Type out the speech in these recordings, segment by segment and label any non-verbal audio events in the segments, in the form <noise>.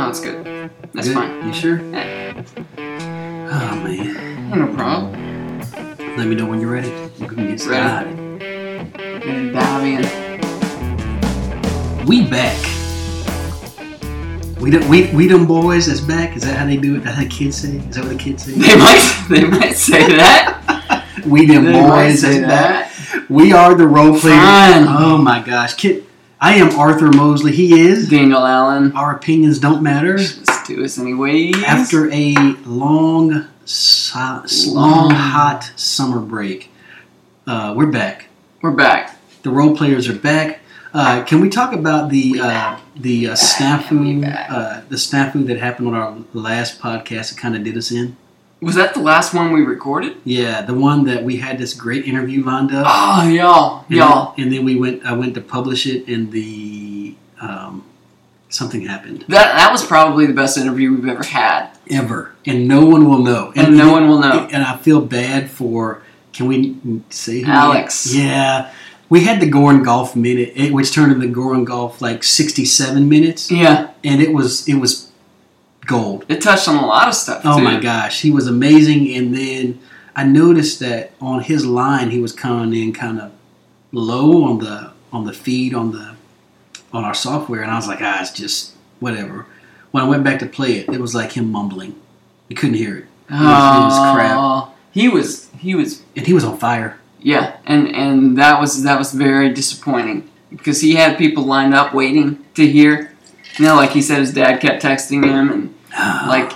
Oh, that's good. That's Good? fine. You sure? Yeah. Oh man. No problem. Let me know when you're ready. We can get started. Dive in. We back. We done, we, we them boys that's back. Is that how they do it? How the kids say? Is that what the kids say? They might, they might say that. <laughs> we them They boys say that. back. We are the role players. Fine. Oh my gosh. Kid, I am Arthur Mosley. He is. Daniel Allen. Our opinions don't matter. Let's do this anyways. After a long, so, long, Long. hot summer break, uh, we're back. We're back. The role players are back. Uh, can we talk about the uh, the uh, snafu uh, the snafu that happened on our last podcast? That kind of did us in. Was that the last one we recorded? Yeah, the one that we had this great interview lined up. Oh, y'all. and, Y'all. and then we went. I went to publish it, and the um, something happened. That, that was probably the best interview we've ever had. Ever, and no one will know. And no one will know. And I feel bad for. Can we say who Alex. Yeah, we had the Goran Golf minute, it, which turned into Goran Golf like sixty-seven minutes, Yeah. and it was it was gold. It touched on a lot of stuff, Oh too. my gosh, he was amazing. And then I noticed that on his line, he was coming in kind of low on the on the feed on the on our software, and I was like, ah, it's just whatever. When I went back to play it, it was like him mumbling. You couldn't hear it, It was- it was crap. He was, he was and he was on fire. Yeah, and and that was that was very disappointing because he had people lined up waiting to hear. You know, like he said, his dad kept texting him, and <gasps> like,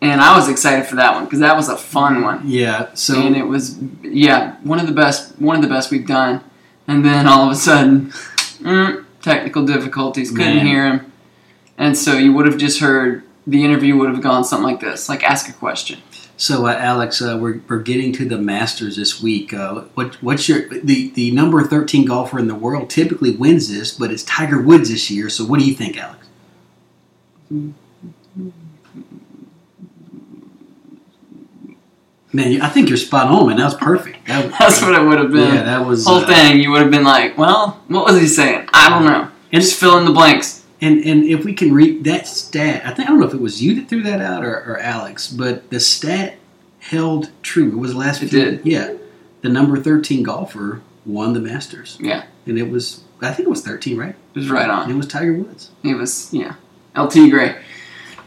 and I was excited for that one because that was a fun one, yeah. So and it was yeah one of the best one of the best we've done. And then all of a sudden, <laughs> mm, technical difficulties, couldn't Man. hear him, and so you would have just heard the interview would have gone something like this, like ask a question. So, uh, Alex, uh, we're, we're getting to the Masters this week. Uh, what what's your the the number thirteen golfer in the world typically wins this, but it's Tiger Woods this year. So, what do you think, Alex? Man, I think you're spot on, man. That was perfect. That, <laughs> That's what it would have been. Yeah, that was whole uh, thing, you would have been like, well, what was he saying? I don't know. And- Just fill in the blanks. And and if we can read that stat, I think I don't know if it was you that threw that out or, or Alex, but the stat held true. It was the last. It few- did. Yeah, the number thirteen golfer won the Masters. Yeah. and it was I think it was thirteen, right? It was right And on. it was Tiger Woods. It was, yeah, LT Gray.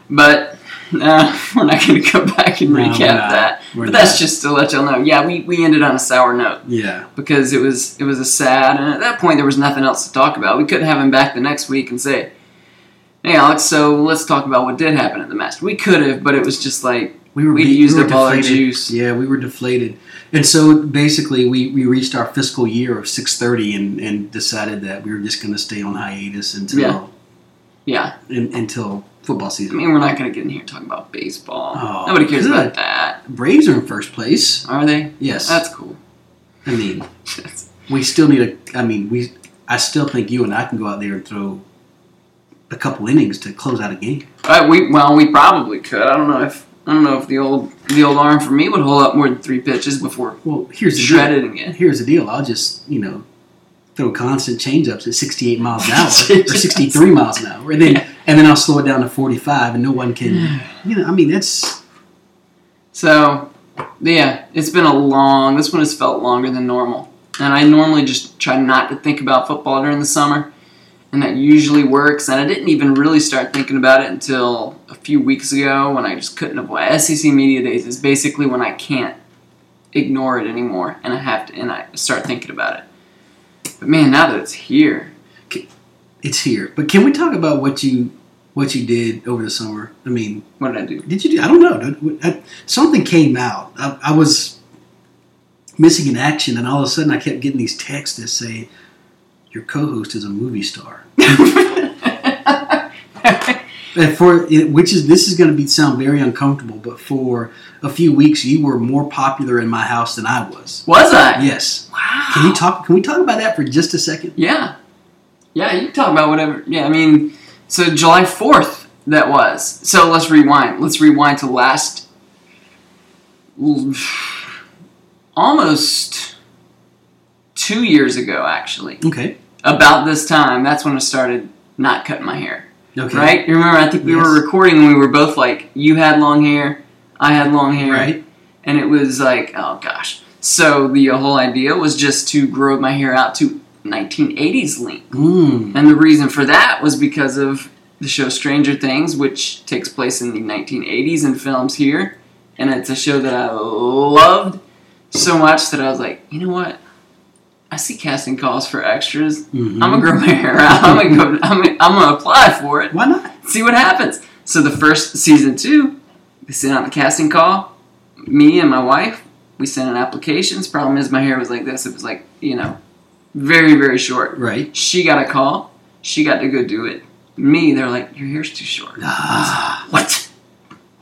But uh, <laughs> we're not going to go back and No, recap that. We're but that's not. just to let y'all know. Yeah, we, we ended on a sour note Yeah, because it was it was a sad, and at that point there was nothing else to talk about. We couldn't have him back the next week and say, "Hey, Alex, so let's talk about what did happen at the Masters." We could have, but it was just like we were We used we were up all our juice. Yeah, we were deflated, and so basically we, we reached our fiscal year of six thirty and, and decided that we were just going to stay on hiatus until Yeah. yeah. in, until football season. I mean, we're not going to get in here and talk about baseball. Oh, Nobody cares good. about that, Braves are in first place. are they? Yes, That's cool. I mean <laughs> we still need a. I mean we. I still think you and I can go out there and throw a couple innings to close out a game. Uh, we well, we probably could. I don't know if I don't know if the old the old arm for me would hold up more than three pitches before Well, here's the deal. again. Here's the deal. I'll just you know throw constant changeups at 68 miles an hour <laughs> or 63 miles an hour, and then Yeah. And then I'll slow it down to 45, and no one can. You know, I mean that's So, yeah, it's been a long. This one has felt longer than normal, and I normally just try not to think about football during the summer, and that usually works. And I didn't even really start thinking about it until a few weeks ago when I just couldn't avoid. SEC media days is basically when I can't ignore it anymore, and I have to, and I start thinking about it. But man, now that it's here, it's here. But can we talk about what you what you did over the summer? I mean, what did I do? Did you do? I don't know. I- Something came out. I, I was missing in action, and all of a sudden, I kept getting these texts that say, "Your co-host is a movie star." <laughs> And for which is this is going to be sound very uncomfortable, but for a few weeks, you were more popular in my house than I was. Was I? Yes. Wow. Can you talk? Can we talk about that for just a second? Yeah. Yeah, you can talk about whatever. Yeah, I mean, so July 4th, that was. So let's rewind. Let's rewind to last. Almost two years ago, actually. Okay. About this time, that's when I started not cutting my hair. Okay. right? You remember? I think we were recording and we were both like, you had long hair, I had long hair, Right. and it was like, oh gosh. So the whole idea was just to grow my hair out to 1980s link. Mm. And the reason for that was because of the show Stranger Things, which takes place in the 1980s and films here. And it's a show that I loved so much that I was like, you know what? I see casting calls for extras. Mhm. I'm gonna grow my hair out. I'm gonna go. I'm gonna, I'm gonna apply for it. Why not? See what happens. So the first season two, they sent out the casting call. Me and my wife, we sent in applications. Problem is, my hair was like this. It was like you know, very very short. Right. She got a call. She got to go do it. Me, they're like, your hair's too short. Ah. What?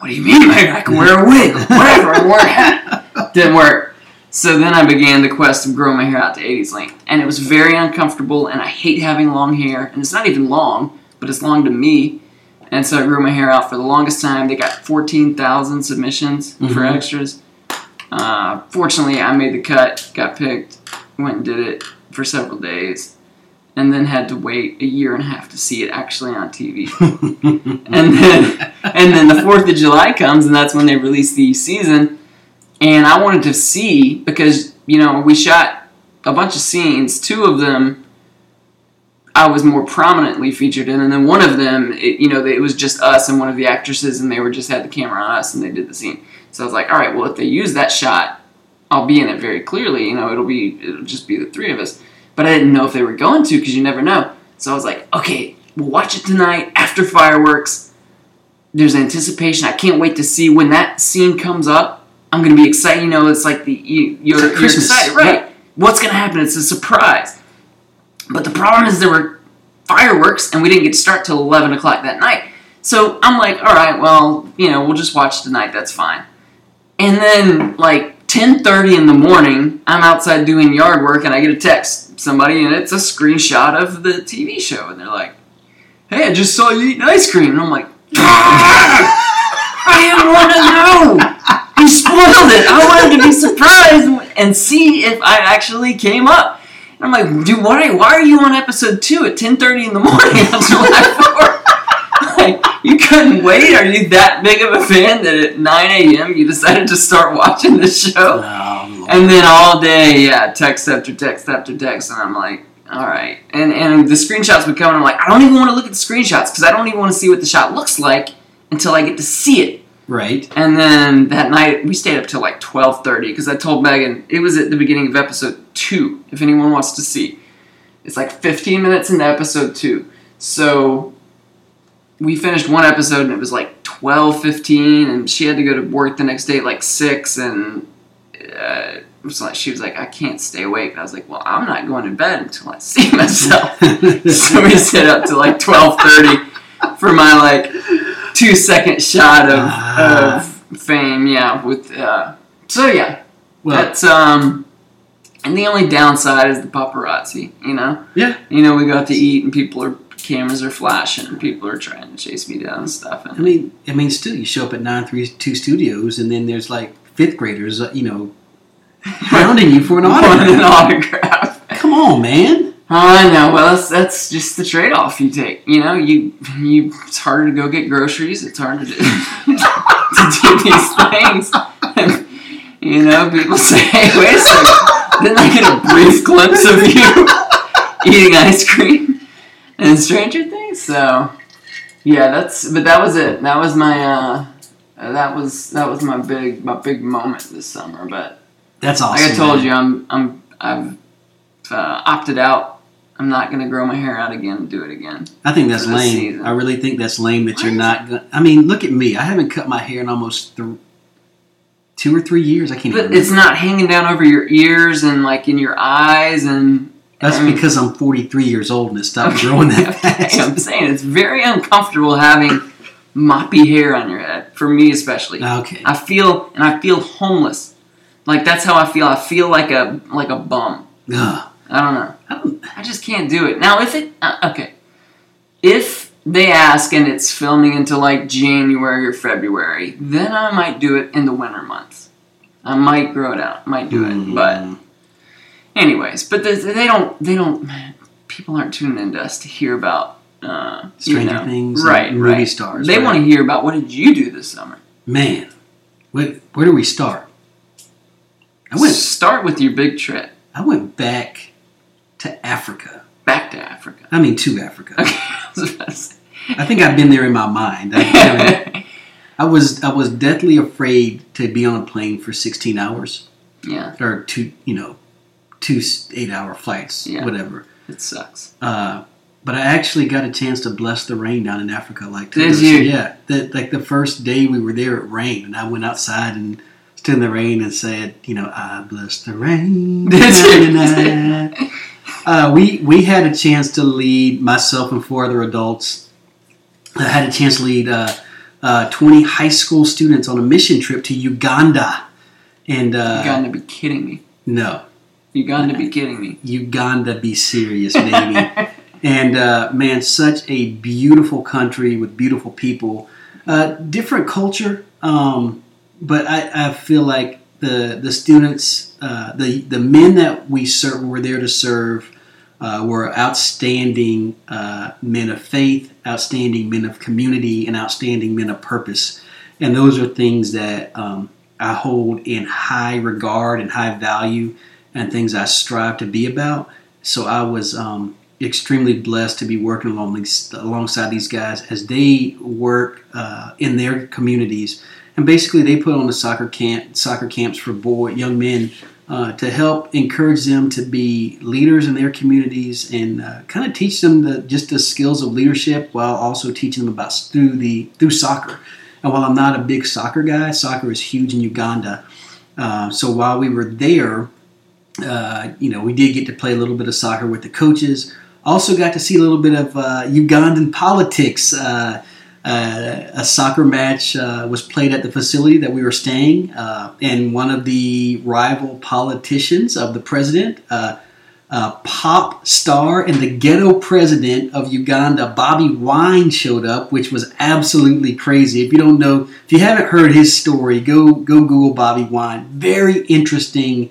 What do you mean? I can wear a wig, whatever. I wear a hat. Didn't work. So then I began the quest of growing my hair out to 80s length, and it was very uncomfortable. And I hate having long hair, and it's not even long, but it's long to me. And so I grew my hair out for the longest time. They got 14,000 submissions for Mhm. extras. Uh, fortunately, I made the cut, got picked, went and did it for several days, and then had to wait a year and a half to see it actually on TV. <laughs> and then and then the Fourth of July comes, and that's when they release the season. And I wanted to see because you know we shot a bunch of scenes. Two of them I was more prominently featured in, and then one of them, it, you know, it was just us and one of the actresses, and they were just had the camera on us, and they did the scene. So I was like, all right, well, if they use that shot, I'll be in it very clearly. You know, it'll be it'll just be the three of us. But I didn't know if they were going to because you never know. So I was like, okay, we'll watch it tonight after fireworks. There's anticipation. I can't wait to see when that scene comes up. I'm gonna be excited. You know, it's like the you, you're, like you're excited, right? What's gonna happen? It's a surprise. But the problem is there were fireworks and we didn't get to start till 11 o'clock that night. So I'm like, all right, well, you know, we'll just watch tonight. That's fine. And then like 10:30 in the morning, I'm outside doing yard work and I get a text somebody and it's a screenshot of the TV show and they're like, "Hey, I just saw you eating ice cream." And I'm like, <laughs> "I didn't want to know. You spoiled it. I wanted to be surprised and see if I actually came up." And I'm like, "Dude, why, why are you on episode 2 at 10:30 in the morning on July 4th?" <laughs> you couldn't wait? Are you that big of a fan that at 9 a.m. you decided to start watching the show? Oh, And then all day, yeah, text after text after text, and I'm like, all right. And and the screenshots would come, and I'm like, I don't even want to look at the screenshots because I don't even want to see what the shot looks like until I get to see it. right. And then that night, we stayed up till like 12:30 because I told Megan it was at the beginning of episode two. If anyone wants to see, it's like 15 minutes into episode two. So we finished one episode and it was like 12:15, and she had to go to work the next day at like six, and uh, it was like she was like, I can't stay awake. And I was like, Well, I'm not going to bed until I see <laughs> myself. <laughs> so we stayed up to like 12:30 for my like two second shot of, Ah. of fame. Yeah, with uh, so yeah, well, that's um, and the only downside is the paparazzi. You know, yeah. you know, we got to eat and people are cameras are flashing and people are trying to chase me down and stuff. And I mean, I mean, still, you show up at nine three two studios, and then there's like fifth graders, uh, you know, <laughs> hounding you for an want an autograph. autograph. Come on, man. I know. Well, that's, that's just the trade off you take. You know, you you it's harder to go get groceries. It's hard to do <laughs> to do these things. And, you know, people say, "Hey, <laughs> wait a second! Didn't I get a brief glimpse of you eating ice cream in Stranger Things?" So, yeah, that's. But that was it. That was my. uh that was that was my big my big moment this summer. But That's awesome. like I told man. you, I'm I'm I've uh, opted out. I'm not gonna grow my hair out again and do it again. I think that's lame. season. I really think that's lame that you're not. Gonna, I mean, look at me. I haven't cut my hair in almost th- two or three years. I can't. But it's not hanging down over your ears and like in your eyes and. That's I mean- because I'm 43 years old and it stopped <laughs> growing that <laughs> fast. I'm saying it's very uncomfortable having moppy hair on your head. For me, especially. okay. I feel and I feel homeless. Like that's how I feel. I feel like a like a bum. Ugh. I don't know. I don't, I just can't do it. Now, if it uh, okay, if they ask and it's filming into like January or February, then I might do it in the winter months. I might grow it out. Might do it, but Mm. Anyways, but they, they don't. They don't. People aren't tuning into us to hear about uh, Stranger you know, Things, right? movie right. stars. They right? want to hear about what did you do this summer. Man, where, where do we start? I went. Start with your big trip I went back to Africa. back to Africa. I mean, to Africa. Okay, <laughs> I was about to say. I think I've been there in my mind. I, <laughs> I was I was deathly afraid to be on a plane for 16 hours yeah, or two, you know, two eight hour flights, Yeah. whatever. it sucks. Uh, but I actually got a chance to bless the rain down in Africa. Like Did you? Yeah. The, like the first day we were there, it rained, and I went outside and stood in the rain and said, you know, I bless the rain. <laughs> Did you? <laughs> tonight." uh, we we had a chance to lead myself and four other adults. I had a chance to lead uh, uh, 20 high school students on a mission trip to Uganda. And uh, you got to be kidding me. no, You got to be kidding me. Uganda, be serious, baby. <laughs> and uh, man, such a beautiful country with beautiful people. Uh, different culture, um, but I, I feel like the the students, uh, the the men that we serve, were there to serve, uh, were outstanding uh, men of faith, outstanding men of community, and outstanding men of purpose. And those are things that um, I hold in high regard and high value, and things I strive to be about. So I was um, extremely blessed to be working along these, alongside these guys as they work uh, in their communities. And basically, they put on the soccer camp, soccer camps for boy, young men uh, to help encourage them to be leaders in their communities and uh, kind of teach them the, just the skills of leadership while also teaching them about through the through soccer. And while I'm not a big soccer guy, soccer is huge in Uganda. Uh, so while we were there, uh, you know, we did get to play a little bit of soccer with the coaches. Also got to see a little bit of uh, Ugandan politics. Uh, uh, a soccer match uh, was played at the facility that we were staying, and one of the rival politicians of the president, pop star and the ghetto president of Uganda, Bobi Wine, showed up, which was absolutely crazy. If you don't know, if you haven't heard his story, go go Google Bobi Wine. Very interesting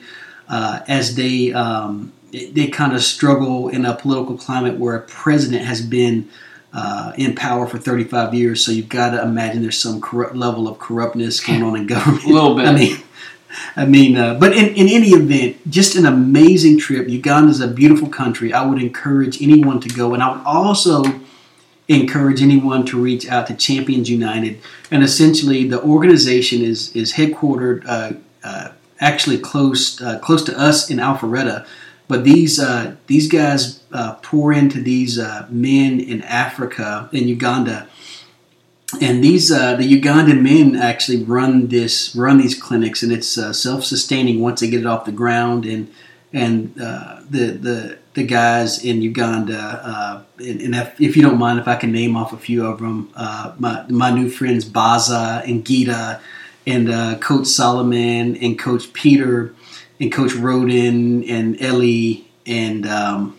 uh, as they um, they kind of struggle in a political climate where a president has been uh, in power for 35 years. So you've got to imagine there's some corrupt level of corruptness going on in government. <laughs> A little bit. I mean, I mean, uh, but in, in any event, just an amazing trip. Uganda is a beautiful country. I would encourage anyone to go, and I would also encourage anyone to reach out to Champions United. And essentially, the organization is is headquartered uh, uh, actually close uh, close to us in Alpharetta. But these uh, these guys uh, pour into these uh, men in Africa in Uganda, and these uh, the Ugandan men actually run this run these clinics, and it's self sustaining once they get it off the ground. And and the the the guys in Uganda, and, and if, if you don't mind, if I can name off a few of them, my my new friends Baza and Gita, and uh, Coach Solomon and Coach Peter, and Coach Roden and Ellie and. Um,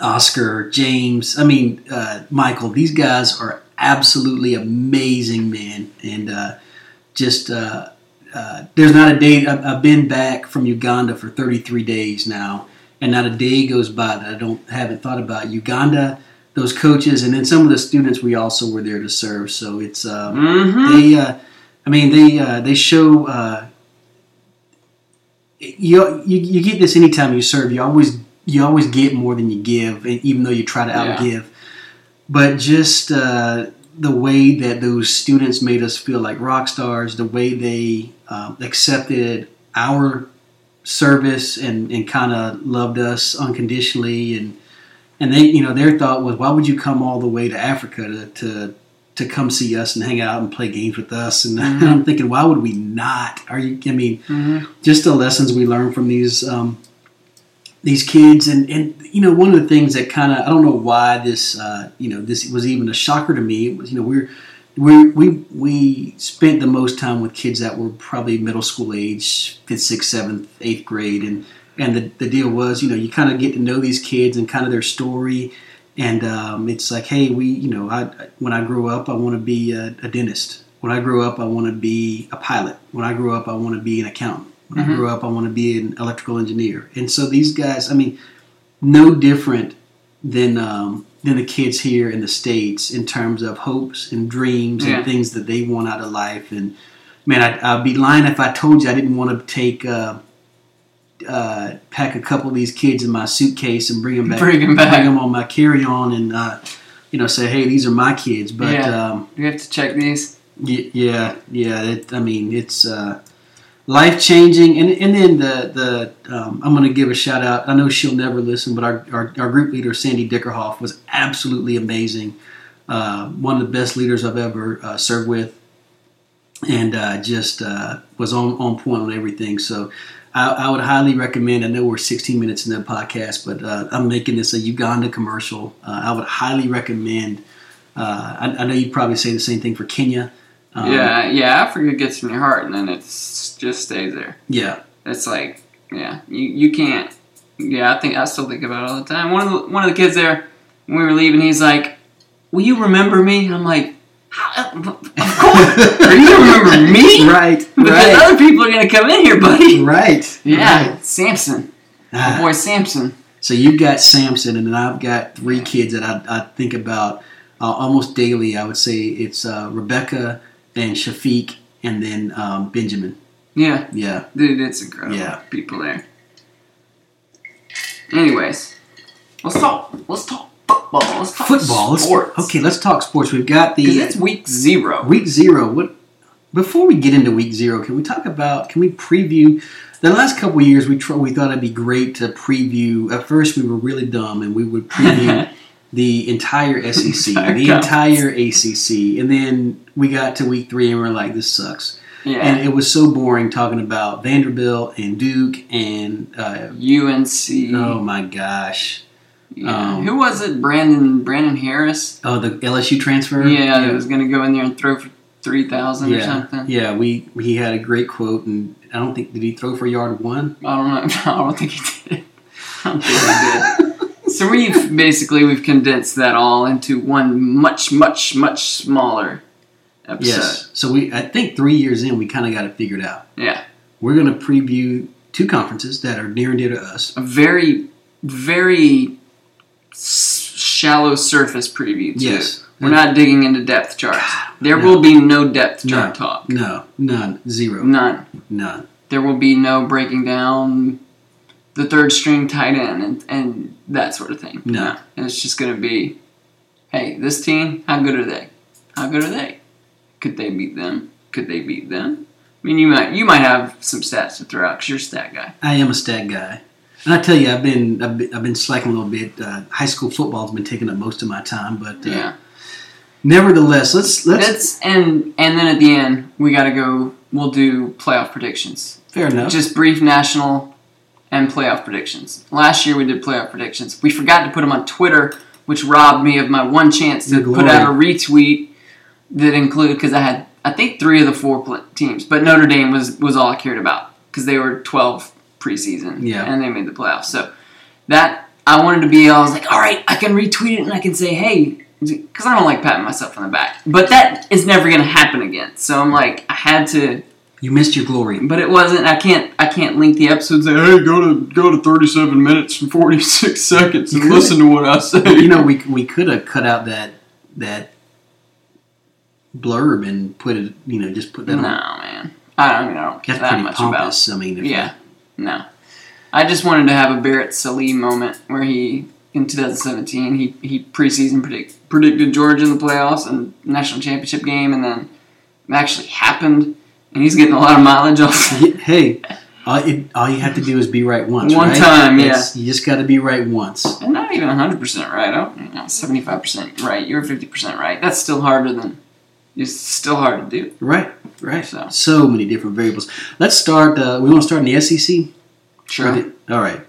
Oscar, James, I mean, uh, Michael, these guys are absolutely amazing men. And uh, just, uh, uh, there's not a day, I've, I've been back from Uganda for 33 days now, and not a day goes by that I don't haven't thought about Uganda, those coaches, and then some of the students we also were there to serve. So it's, um, Mm-hmm. they, uh, I mean, they, uh, they show, uh, you, you, you get this anytime you serve. You always you always get more than you give, and even though you try to Yeah. outgive. But just uh, the way that those students made us feel like rock stars, the way they um, accepted our service and, and kind of loved us unconditionally, and and they you know their thought was, why would you come all the way to Africa to to, to come see us and hang out and play games with us? And <laughs> Mhm. I'm thinking, why would we not? Are you? I mean, Mm-hmm. just the lessons we learn from these um, these kids and and you know one of the things that kind of I don't know why this uh, you know this was even a shocker to me it was you know we're we we we spent the most time with kids that were probably middle school age fifth sixth seventh eighth grade and and the, the deal was you know you kind of get to know these kids and kind of their story and um, it's like hey we you know I when I grow up I want to be a, a dentist when I grow up I want to be a pilot when I grow up I want to be an accountant when Mhm. I grow up, I want to be an electrical engineer. And so these guys, I mean, no different than um, than the kids here in the states in terms of hopes and dreams Yeah. and things that they want out of life. And man, I'd, I'd be lying if I told you I didn't want to take. Uh, uh, pack a couple of these kids in my suitcase and bring them back, Bring them back. bring 'em on my carry-on, and uh, you know, say, "Hey, these are my kids." But Yeah. um, we have to check these? Y- Yeah, yeah. It, I mean, it's uh, life changing, and and then the the um, I'm going to give a shout out. I know she'll never listen, but our our, our group leader Sandy Dickerhoff was absolutely amazing. Uh, one of the best leaders I've ever uh, served with, and uh, just uh, was on on point on everything. So. I, I would highly recommend. I know we're 16 minutes in the podcast, but uh, I'm making this a Uganda commercial. Uh, I would highly recommend. Uh, I, I know you'd probably say the same thing for Kenya. Um, yeah, yeah. Africa gets in your heart, and then it's just stays there. Yeah. It's like, yeah, you, you can't. Yeah, I think I still think about it all the time. One of the one of the kids there, when we were leaving, he's like, "Will you remember me?" I'm like, How, "Of course, are <laughs> you gonna remember me?" right. Because Right. other people are gonna come in here, buddy. Right. Yeah, right. Samson, Ah, boy Samson. so you've got Samson, and then I've got three kids that I, I think about uh, almost daily. I would say it's uh, Rebecca and Shafiq, and then um, Benjamin. Yeah, Yeah. dude, it's incredible. Yeah. people there. Anyways, let's talk. Let's talk football. Let's talk Football. Let's, sports. okay, let's talk sports. We've got because the it's week zero. week zero. What before we get into week zero? Can we talk about? Can we preview? The last couple of years, we tr- we thought it'd be great to preview. At first, we were really dumb, and we would preview <laughs> the entire SEC, the entire ACC, and then we got to week three, and we're like, "This sucks." yeah, And it was so boring talking about Vanderbilt and Duke and uh, UNC. oh my gosh, Yeah. Um, Who was it? Brandon Brandon Harris. oh the LSU transfer. Yeah, that was gonna go in there and throw for three thousand or something. yeah. We he had a great quote, and I don't think did he throw for yard one. I don't know. <laughs> I don't think he did. I don't think he did. <laughs> so we've basically we've condensed that all into one much much much smaller episode. Yes. So we, I think three years in, we kind of got it figured out. Yeah. We're going to preview two conferences that are near and dear to us. A very very shallow surface preview. Too. Yes. We're not digging into depth charts. There no. will be no depth No. chart talk. No, none, zero, None. none. There will be no breaking down the third string tight end and, and that sort of thing. No. And it's just going to be, hey, this team, how good are they? How good are they? Could they beat them? Could they beat them? I mean, you might you might have some stats to throw out because you're a stat guy. I am a stat guy, and I tell you, I've been I've been, I've been slacking a little bit. Uh, high school football's been taking up most of my time, but uh, Yeah. nevertheless, let's let's That's and and then at the end we got to go. We'll do playoff predictions. fair enough. Just brief national and playoff predictions. Last year we did playoff predictions. We forgot to put them on Twitter, which robbed me of my one chance to put out a retweet that included because I had I think three of the four teams, but Notre Dame was was all I cared about because they were 12 preseason Yeah. and they made the playoffs. So that I wanted to be. I was like, all right, I can retweet it and I can say, hey. Because I don't like patting myself on the back, but that is never going to happen again. So I'm like, I had to you missed your glory. but it wasn't. I can't. I can't link the episodes. And say, hey, go to go to thirty seven minutes and forty six <laughs> seconds and listen to what I say. you know, we we could have cut out that that blurb and put it. You know, just put no, that on. man. I don't. I don't care That's that pretty much pompous. I mean, about. if Yeah, no. I just wanted to have a Barrett Sallee moment where he in 2017 he he preseason predict, predicted Georgia in the playoffs and national championship game, and then it actually happened, and he's getting a lot of mileage off. Hey, all, it, all you have to do is be right once. One right? time, yeah. You just got to be right once. And not even 100% right. I don't, you know, 75% right. You're 50% right. That's still harder than. It's still hard to do. Right, right. So. So many different variables. Let's start. Uh, we want to start in the SEC. Sure. All right.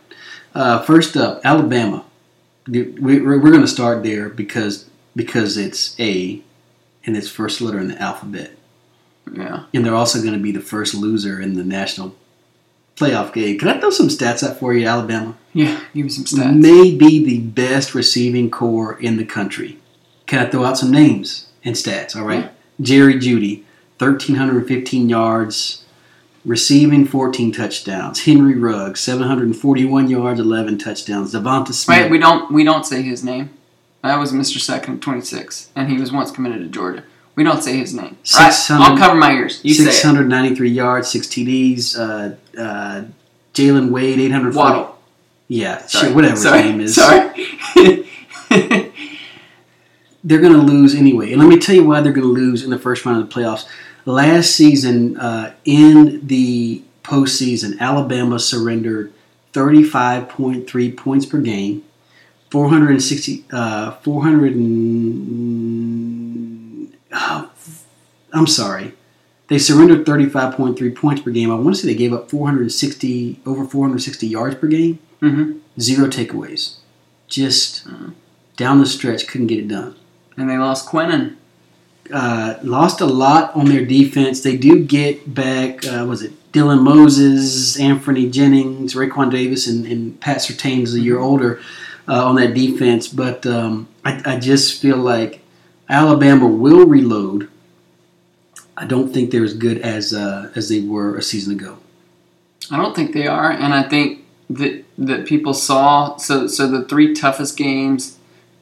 Uh, first up, Alabama. We- We're, we're going to start there because because it's A, and its first letter in the alphabet, Yeah. and they're also going to be the first loser in the national playoff game. Can I throw some stats out for you, Alabama? Yeah. Give me some stats. May be the best receiving corps in the country. Can I throw out some names and stats? All right. Jerry Jeudy, 1,315 yards, receiving 14 touchdowns. Henry Ruggs, 741 yards, 11 touchdowns. Devonta Smith. Right. We don't. We don't say his name. That was Mr. Second, 26, and he was once committed to Georgia. We don't say his name. Right, 600 I'll cover my ears. You say it. 693 yards, six TDs. Uh, uh, Jalen Wade, 840. Waddle. Yeah, Sorry. sure, whatever Sorry. his name is. Sorry. <laughs> <laughs> They're going to lose anyway. And let me tell you why they're going to lose in the first round of the playoffs. Last season, uh, in the postseason, Alabama surrendered 35.3 points per game, 460, uh, 400 and, oh, I'm sorry. They surrendered 35.3 points per game. I want to say they gave up 460, over 460 yards per game. hmm Zero takeaways. Just Mhm. down the stretch, couldn't get it done. And they lost Quinnen. Uh, lost a lot on their defense. They do get back, uh, was it Dylan Moses, Anthony Jennings, Raekwon Davis, and, and Pat Surtain's a year older uh, on that defense. But um, I, I just feel like Alabama will reload. I don't think they're as good as uh, as they were a season ago. I don't think they are, and I think that that people saw so so the three toughest games,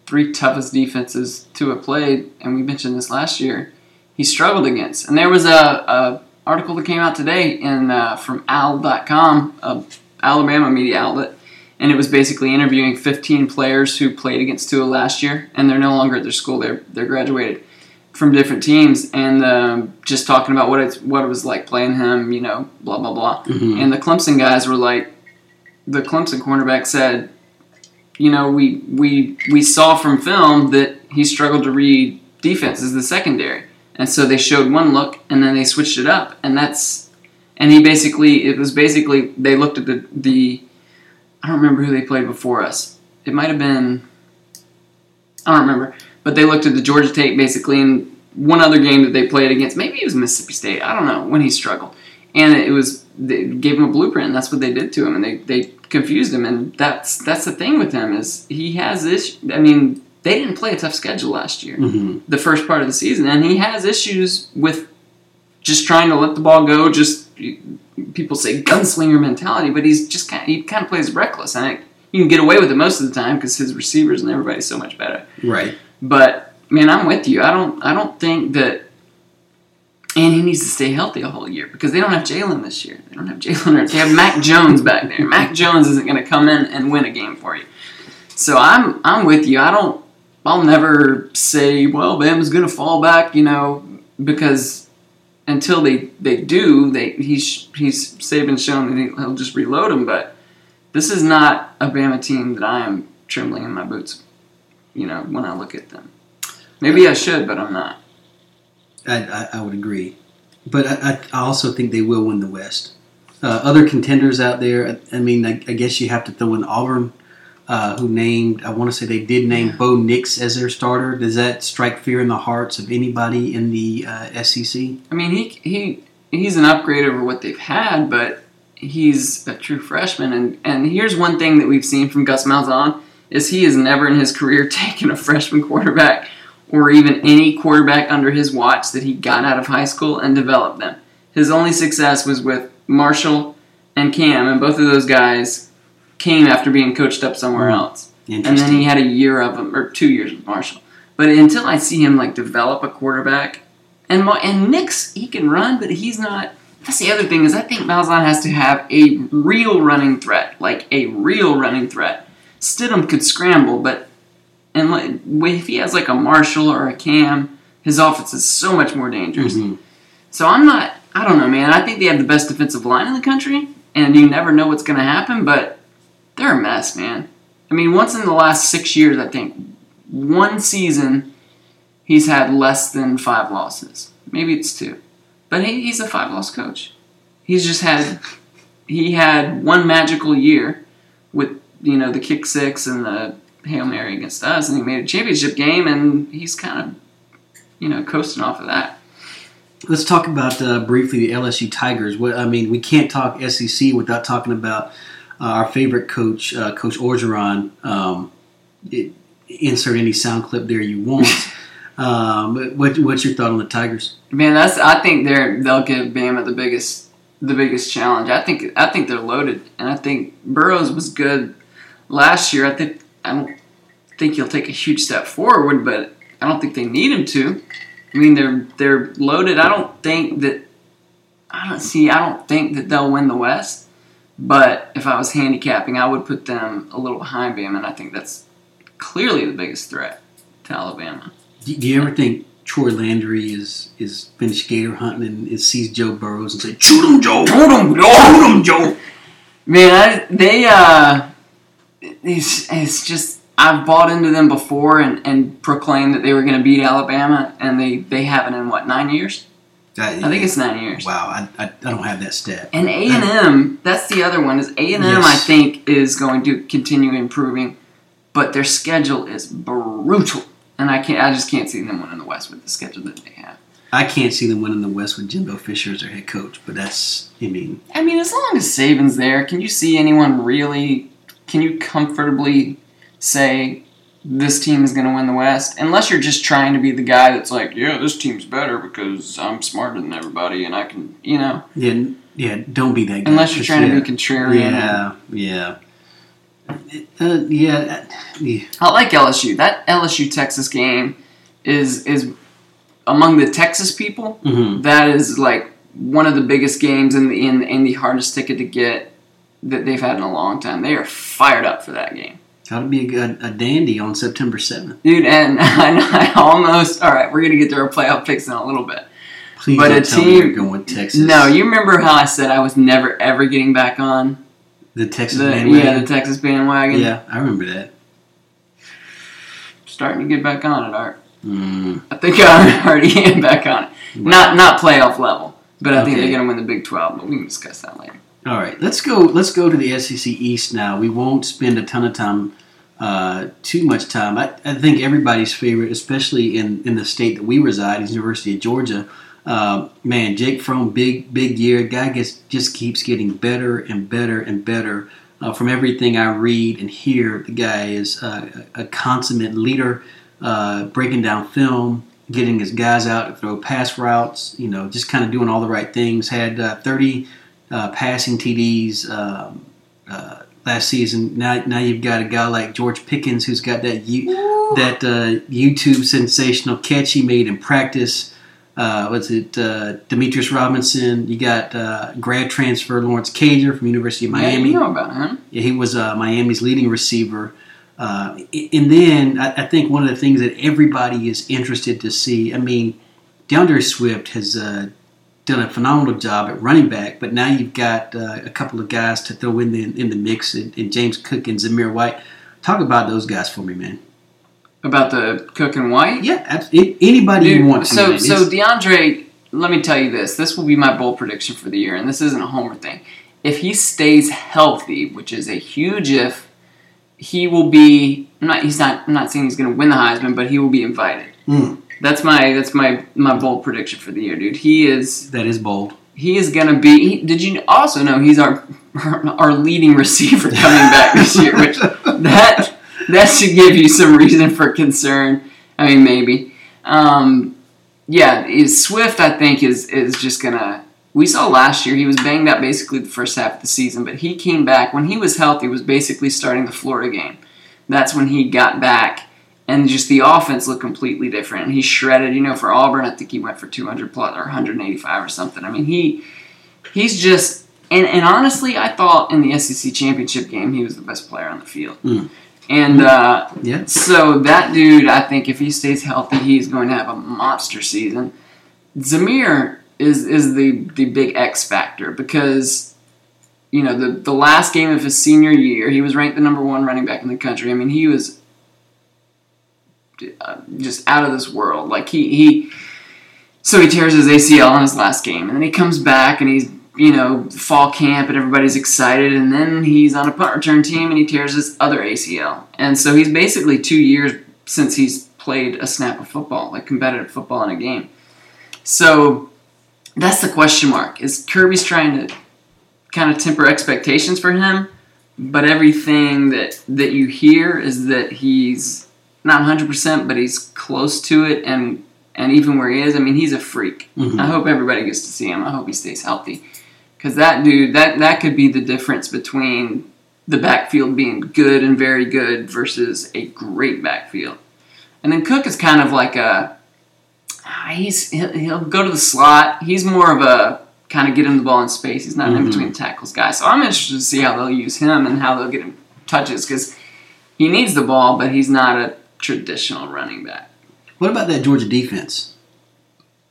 three toughest defenses to have played, and we mentioned this last year. He struggled against, and there was a, a article that came out today in uh, from Al.com, a Alabama media outlet, and it was basically interviewing 15 players who played against Tua last year, and they're no longer at their school; they're they're graduated from different teams, and um, just talking about what it's what it was like playing him, you know, blah blah blah. Mhm. And the Clemson guys were like, the Clemson cornerback said, you know, we we we saw from film that he struggled to read defenses, the secondary, and so they showed one look, and then they switched it up, and that's, and he basically, it was basically they looked at the the, I don't remember who they played before us. It might have been, I don't remember, but they looked at the Georgia tape basically, and one other game that they played against, maybe it was Mississippi State, I don't know, when he struggled. And it was they gave him a blueprint and that's what they did to him and they, they confused him and that's that's the thing with him is he has this i mean they didn't play a tough schedule last year Mhm. the first part of the season and he has issues with just trying to let the ball go just people say gunslinger mentality but he's just kind of, he kind of plays reckless and I, you can get away with it most of the time because his receivers and everybody's so much better Right. but man, I'm with you. I don't I don't think that and he needs to stay healthy a whole year because they don't have Jalen this year. They don't have Jalen They have Mac Jones back there. Mac Jones isn't going to come in and win a game for you. So I'm I'm with you. I don't. I'll never say, well, Bama's going to fall back, you know, because until they, they do, they he's he's Saban shown that he, he'll just reload him. But this is not a Bama team that I am trembling in my boots, you know, when I look at them. Maybe I should, but I'm not. I, I, I would agree, but I, I also think they will win the West. Uh, other contenders out there. I, I mean, I, I guess you have to throw in Auburn, uh, who named. I want to say they did name Bo Nix as their starter. Does that strike fear in the hearts of anybody in the uh, SEC? I mean, he he he's an upgrade over what they've had, but he's a true freshman. And and here's one thing that we've seen from Gus Malzahn is he has never in his career <laughs> taken a freshman quarterback or even any quarterback under his watch that he got out of high school and developed them. His only success was with Marshall and Cam, and both of those guys came after being coached up somewhere hmm. else. And then he had a year of them, or two years with Marshall. But until I see him like develop a quarterback, and and Nix he can run, but he's not. That's the other thing is I think Malzahn has to have a real running threat, like a real running threat. Stidham could scramble, but and like, if he has like a Marshall or a Cam, his offense is so much more dangerous. Mhm. So I'm not. I don't know, man. I think they have the best defensive line in the country, and you never know what's going to happen. But they're a mess, man. I mean, once in the last six years, I think one season he's had less than five losses. Maybe it's two, but he, he's a five-loss coach. He's just had he had one magical year with you know the kick six and the hail mary against us, and he made a championship game, and he's kind of you know coasting off of that. Let's talk about uh, briefly the LSU Tigers. What I mean, we can't talk SEC without talking about uh, our favorite coach, uh, Coach Orgeron. Um, it, insert any sound clip there you want. <laughs> um, what, what's your thought on the Tigers? Man, that's I think they're they'll give Bama the biggest the biggest challenge. I think I think they're loaded, and I think Burrows was good last year. I think I don't think he'll take a huge step forward, but I don't think they need him to. I mean, they're they're loaded. I don't think that. I don't see. I don't think that they'll win the West. But if I was handicapping, I would put them a little behind Bama, and I think that's clearly the biggest threat to Alabama. Do do you ever think Troy Landry is is finished gator hunting and is, sees Joe Burrows and say, "Shoot him, Joe! Shoot him, Joe! Shoot him, Joe!" Man, I, they uh, it's, it's just I've bought into them before and, and proclaimed that they were going to beat Alabama, and they they haven't in what nine years? I think it's nine years. wow. I, I, I don't have that stat. And A and M, that's the other one. Is A and M? I think is going to continue improving, but their schedule is brutal, and I can't. I just can't see them winning the West with the schedule that they have. I can't see them winning the West with Jimbo Fisher as their head coach, but that's I mean, I mean, as long as Saban's there, can you see anyone really? Can you comfortably say this team is going to win the West? Unless you're just trying to be the guy that's like, yeah, this team's better because I'm smarter than everybody and I can, you know. yeah, yeah. Don't be that guy. Unless you're trying yeah, to be contrarian. Yeah, yeah, uh, yeah, yeah. I like LSU. That LSU Texas game is is among the Texas people. hmm That is like one of the biggest games in the in, in the hardest ticket to get that they've had in a long time. They are fired up for that game. That'll be a, a dandy on September seventh. Dude, and <laughs> I, I almost all right. We're gonna get to our playoff picks in a little bit. Please But don't a tell me team- you're going with Texas. No, you remember how I said I was never ever getting back on the Texas the bandwagon. yeah the Texas bandwagon. Yeah, I remember that. starting to get back on it. Art. Mm, I think I'm <laughs> already am back on it. wow. Not not playoff level, but I think Okay. they're gonna win the Big Twelve. But we can discuss that later. All right, let's go. Let's go to the SEC East now. We won't spend a ton of time, uh, too much time. I, I think everybody's favorite, especially in, in the state that we reside, is University of Georgia. Uh, man, Jake Fromm, big big year. Guy gets just keeps getting better and better and better. Uh, from everything I read and hear, the guy is a consummate leader, uh, breaking down film, getting his guys out to throw pass routes. You know, just kind of doing all the right things. Had uh, thirty uh, passing TDs um, uh, last season. Now, now you've got a guy like George Pickens who's got that you, that uh, YouTube sensational catch he made in practice. Uh, was it uh, Demetris Robertson? You got uh, grad transfer Lawrence Cager from University of Miami. Yeah, you know about him. Yeah, he was uh, Miami's leading receiver. Uh, and then I, I think one of the things that everybody is interested to see. I mean, D'Andre Swift has uh, done a phenomenal job at running back, but now you've got uh, a couple of guys to throw in the in the mix, and, in James Cook and Zamir White. Talk about those guys for me, man. About the Cook and White. Yeah, abs- a- anybody Dude, you want. to, so man. so D'Andre, let me tell you this. This will be my bold prediction for the year, and this isn't a homer thing. If he stays healthy, which is a huge if, he will be. I'm not. He's not. I'm not saying he's going to win the Heisman, but he will be invited. Mm. That's my. That's my my bold prediction for the year, dude. He is. that is bold. He is going to be. He, did you also know he's our <laughs> our leading receiver coming back this year? Which <laughs> that that should give you some reason for concern. I mean, maybe. Um, yeah, is Swift. I think is is just gonna. We saw last year he was banged up basically the first half of the season, but he came back when he was healthy. Was basically starting the Florida game. That's when he got back, and just the offense looked completely different. And he shredded. You know, for Auburn, I think he went for 200 plus or 185 or something. I mean, he he's just. And, and honestly, I thought in the SEC championship game he was the best player on the field. Mm. And uh, Yeah. so that dude, I think if he stays healthy, he's going to have a monster season. Zamir is is the the big X factor because you know the the last game of his senior year, he was ranked the number one running back in the country. I mean, he was Uh, just out of this world. Like he he. So he tears his ACL in his last game, and then he comes back and he's you know fall camp and everybody's excited, and then he's on a punt return team and he tears his other ACL, and so he's basically two years since he's played a snap of football, like competitive football in a game. So that's the question mark. Is Kirby's trying to kind of temper expectations for him, but everything that that you hear is that he's not 100%, but he's close to it and and even where he is, I mean, he's a freak. Mhm. I hope everybody gets to see him. I hope he stays healthy. Cuz that dude, that that could be the difference between the backfield being good and very good versus a great backfield. And then Cook is kind of like a ah, he's he'll, he'll go to the slot. He's more of a kind of get him the ball in space. He's not an in between tackles guy. So I'm interested to see how they'll use him and how they'll get him touches because he needs the ball, but he's not a traditional running back. What about that Georgia defense?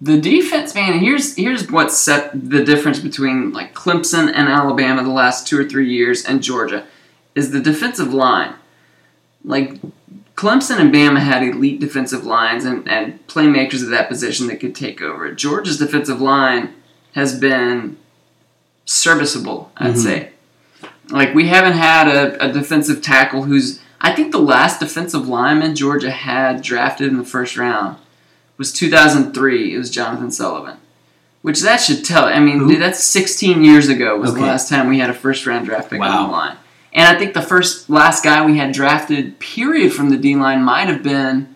The defense, man, here's here's what set the difference between like Clemson and Alabama the last two or three years and Georgia is the defensive line. Like Clemson and Bama had elite defensive lines and, and playmakers at that position that could take over. Georgia's defensive line has been serviceable, I'd Mhm. say. Like we haven't had a, a defensive tackle who's I think the last defensive lineman Georgia had drafted in the first round was 2003. It was Jonathan Sullivan. Which that should tell. I mean, Who? that's 16 years ago was Okay. the last time we had a first round draft pick on the line. And I think the first last guy we had drafted, period, from the D line might have been.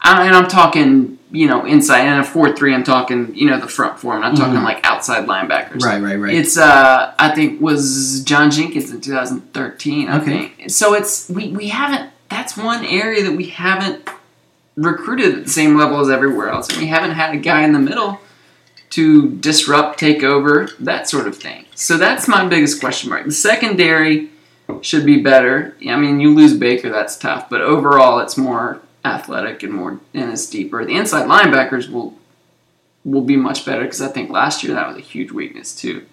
I- And I'm talking, you know, inside and a four three. I'm talking, you know, the front four. I'm not talking Mhm. like outside linebackers. Right, right, right. It's uh I think was John Jenkins in 2013. I Okay. think. So it's we we haven't. That's one area that we haven't recruited at the same level as everywhere else. And we haven't had a guy in the middle to disrupt, take over, that sort of thing. So that's my biggest question mark. The secondary should be better. I mean, you lose Baker, that's tough, but overall, it's more athletic and more and it's deeper. The inside linebackers will will be much better because I think last year that was a huge weakness too.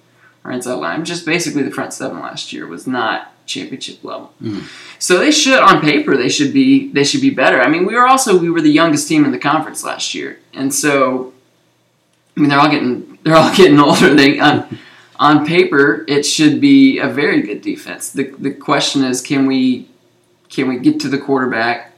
Our inside line, just basically the front seven last year was not championship level. Mhm. So they should, on paper, they should be they should be better. I mean, we were also we were the youngest team in the conference last year, and so I mean they're all getting they're all <laughs> getting older. They on, on paper it should be a very good defense. The the question is, can we can we get to the quarterback?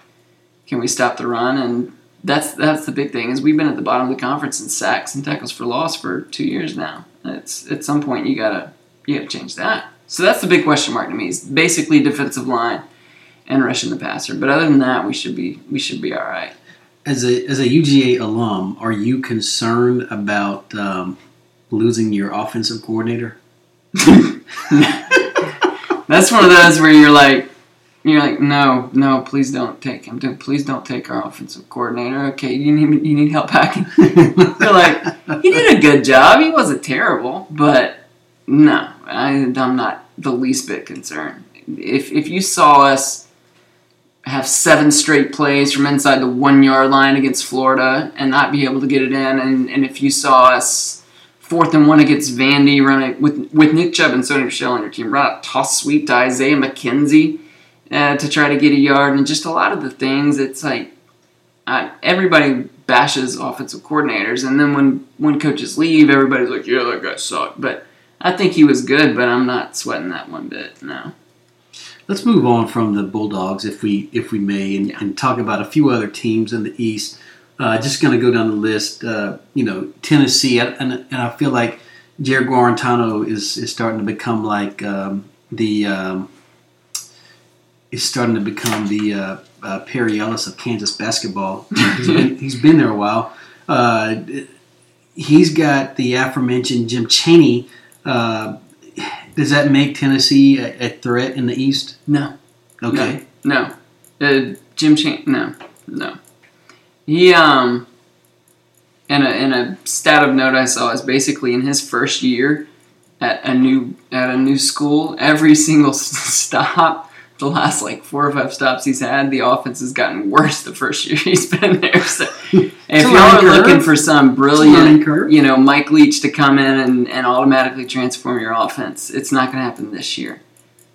Can we stop the run? And that's that's the big thing is we've been at the bottom of the conference in sacks and tackles for loss for two years now. It's at some point you gotta you gotta change that. So that's the big question mark to me. Is basically defensive line and rushing the passer. But other than that, we should be we should be all right. As a as a UGA alum, are you concerned about um, losing your offensive coordinator? <laughs> That's one of those where you're like, you're like, no, no, please don't take him. Please don't take our offensive coordinator. Okay, you need you need help packing. <laughs> You're like, he did a good job. He wasn't terrible, but no, I, I'm not the least bit concerned. If if you saw us have seven straight plays from inside the one yard line against Florida and not be able to get it in, and, and if you saw us fourth and one against Vandy running with with Nick Chubb and Sony Michel on your team, run a toss sweep to Isaiah McKenzie uh, to try to get a yard, and just a lot of the things. It's like uh, everybody bashes offensive coordinators, and then when when coaches leave, everybody's like, "Yeah, that guy sucked." But I think he was good, but I'm not sweating that one bit. No. Let's move on from the Bulldogs, if we if we may, and, and talk about a few other teams in the East. Uh, just going to go down the list. Uh, you know, Tennessee, and, and I feel like Jarrett Guarantano is is starting to become like um, the um, is starting to become the uh, uh, Perry Ellis of Kansas basketball. he's, <laughs> been, he's been there a while. Uh, he's got the aforementioned Jim Chaney. Uh, does that make Tennessee a, a threat in the East? No. Okay. No. Uh, Jim Chan. No. No. He um. And a and a stat of note I saw is basically in his first year at a new at a new school, every single <laughs> stop, the last like four or five stops he's had, the offense has gotten worse the first year <laughs> he's been there. So if y'all are looking for some It's a learning brilliant, you know, Mike Leach to come in and, and automatically transform your offense, it's not going to happen this year.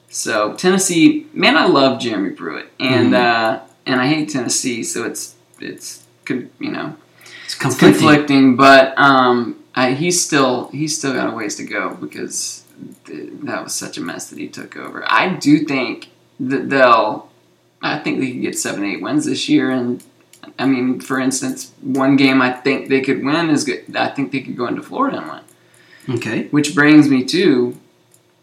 So Tennessee, man, I love Jeremy Pruitt, and Mhm. uh, and I hate Tennessee, so it's it's you know It's it's conflicting. conflicting, but um, I, he's still he's still got a ways to go because th- that was such a mess that he took over. I do think they'll, I think they could get seven eight wins this year, and I mean, for instance, one game I think they could win is good. I think they could go into Florida and win, Okay. which brings me to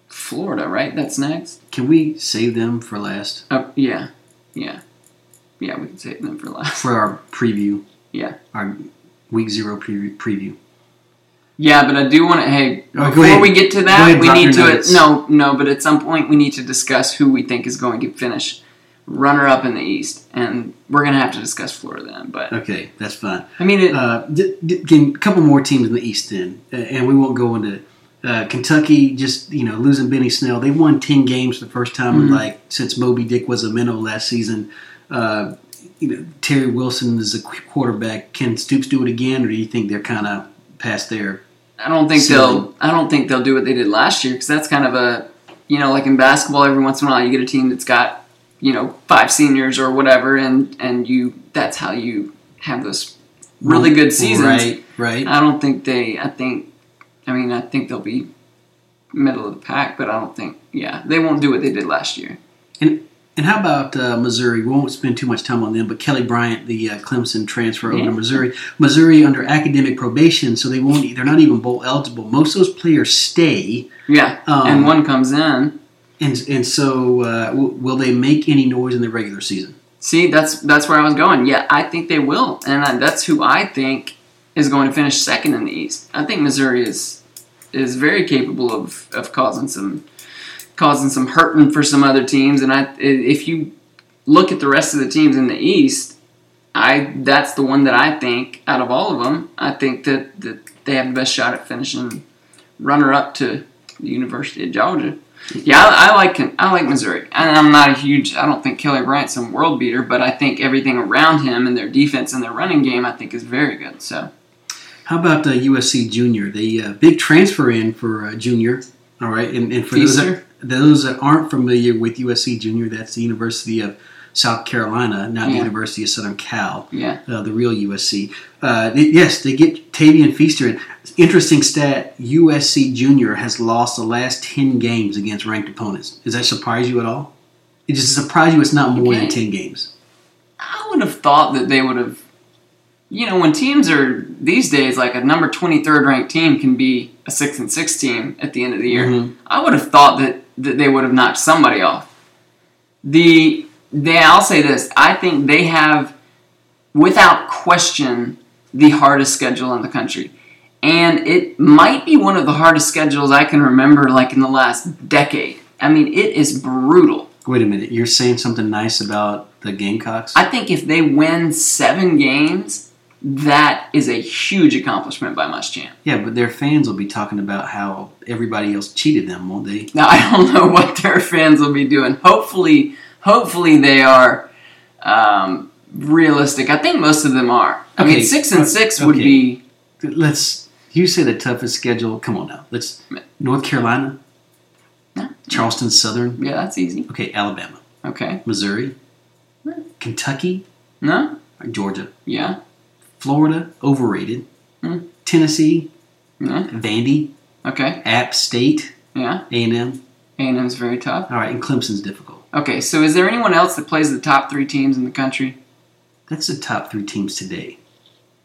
Florida. Right, that's next. Can we save them for last Oh yeah, yeah, yeah. We can save them for last. for our preview? Yeah. Our week zero preview. preview. Yeah, but I do want to. Hey, Oh, before we get to that, ahead, we need to. nuggets. No, no, but at some point we need to discuss who we think is going to finish runner up in the East, and we're gonna have to discuss Florida then. But Okay, that's fine. I mean, it, Uh, d- d- a couple more teams in the East then, uh, and we won't go into uh, Kentucky. Just you know, losing Benny Snell. They won ten games for the first time in Mhm. like since Moby Dick was a minnow last season. Uh, you know, Terry Wilson is a quarterback. Can Stoops do it again, or do you think they're kind of past their? I don't think they'll. I don't think they'll do what they did last year because that's kind of a, you know, like in basketball, every once in a while you get a team that's got, you know, five seniors or whatever, and and you that's how you have those really good seasons. Right, right. I don't think they. I think. I mean, I think they'll be middle of the pack, but I don't think. Yeah, they won't do what they did last year. And how about uh, Missouri? We won't spend too much time on them, but Kelly Bryant, the uh, Clemson transfer over Yeah. to Missouri. Missouri under academic probation, so they won't. They're not even bowl eligible. Most of those players stay, Yeah, Um, and one comes in. and and so uh, w- will they make any noise in the regular season? See, that's that's where I was going. Yeah, I think they will, and I, that's who I think is going to finish second in the East. I think Missouri is is very capable of, of causing some causing some hurting for some other teams. And I, if you look at the rest of the teams in the East, I that's the one that I think out of all of them, I think that, that they have the best shot at finishing runner up to the University of Georgia. Yeah, I, I like I like Missouri, and I'm not a huge. I don't think Kelly Bryant's a world beater, but I think everything around him and their defense and their running game, I think, is very good. So How about uh, USC Junior? The uh, big transfer in for uh, Junior. All right, and, and for those that, Feaster? Those that aren't familiar with USC Junior, that's the University of South Carolina, not the University of Southern Cal. yeah, uh, the real USC. Uh, they- yes, they get Tavien Feaster. in. Interesting stat: USC Junior has lost the last ten games against ranked opponents. Does that surprise you at all? It just surprise you. It's not more than ten games. I would have thought that they would have. You know, when teams are these days, like a number twenty third ranked team can be a six and six team at the end of the year. Mhm. I would have thought that, that they would have knocked somebody off. The they I'll say this. I think they have without question the hardest schedule in the country. And it might be one of the hardest schedules I can remember like in the last decade. I mean, it is brutal. Wait a minute, you're saying something nice about the Gamecocks? I think if they win 7 games, that is a huge accomplishment by Muschamp. yeah, but their fans will be talking about how everybody else cheated them, won't they? Now I don't know <laughs> what their fans will be doing. Hopefully, hopefully they are um, realistic. I think most of them are. I Okay, mean, six and uh, six would okay. be Let's. You say the toughest schedule. Come on now. Let's. North Carolina, Yeah. Charleston Southern. yeah, that's easy. Okay, Alabama, Okay, Missouri, Kentucky, no, Georgia, yeah, Florida, overrated. Hmm. Tennessee, no, Vandy, okay, App State, yeah. A and M. A and M's very tough. All right, and Clemson's difficult. Okay, so is there anyone else that plays the top three teams in the country? That's the top three teams today.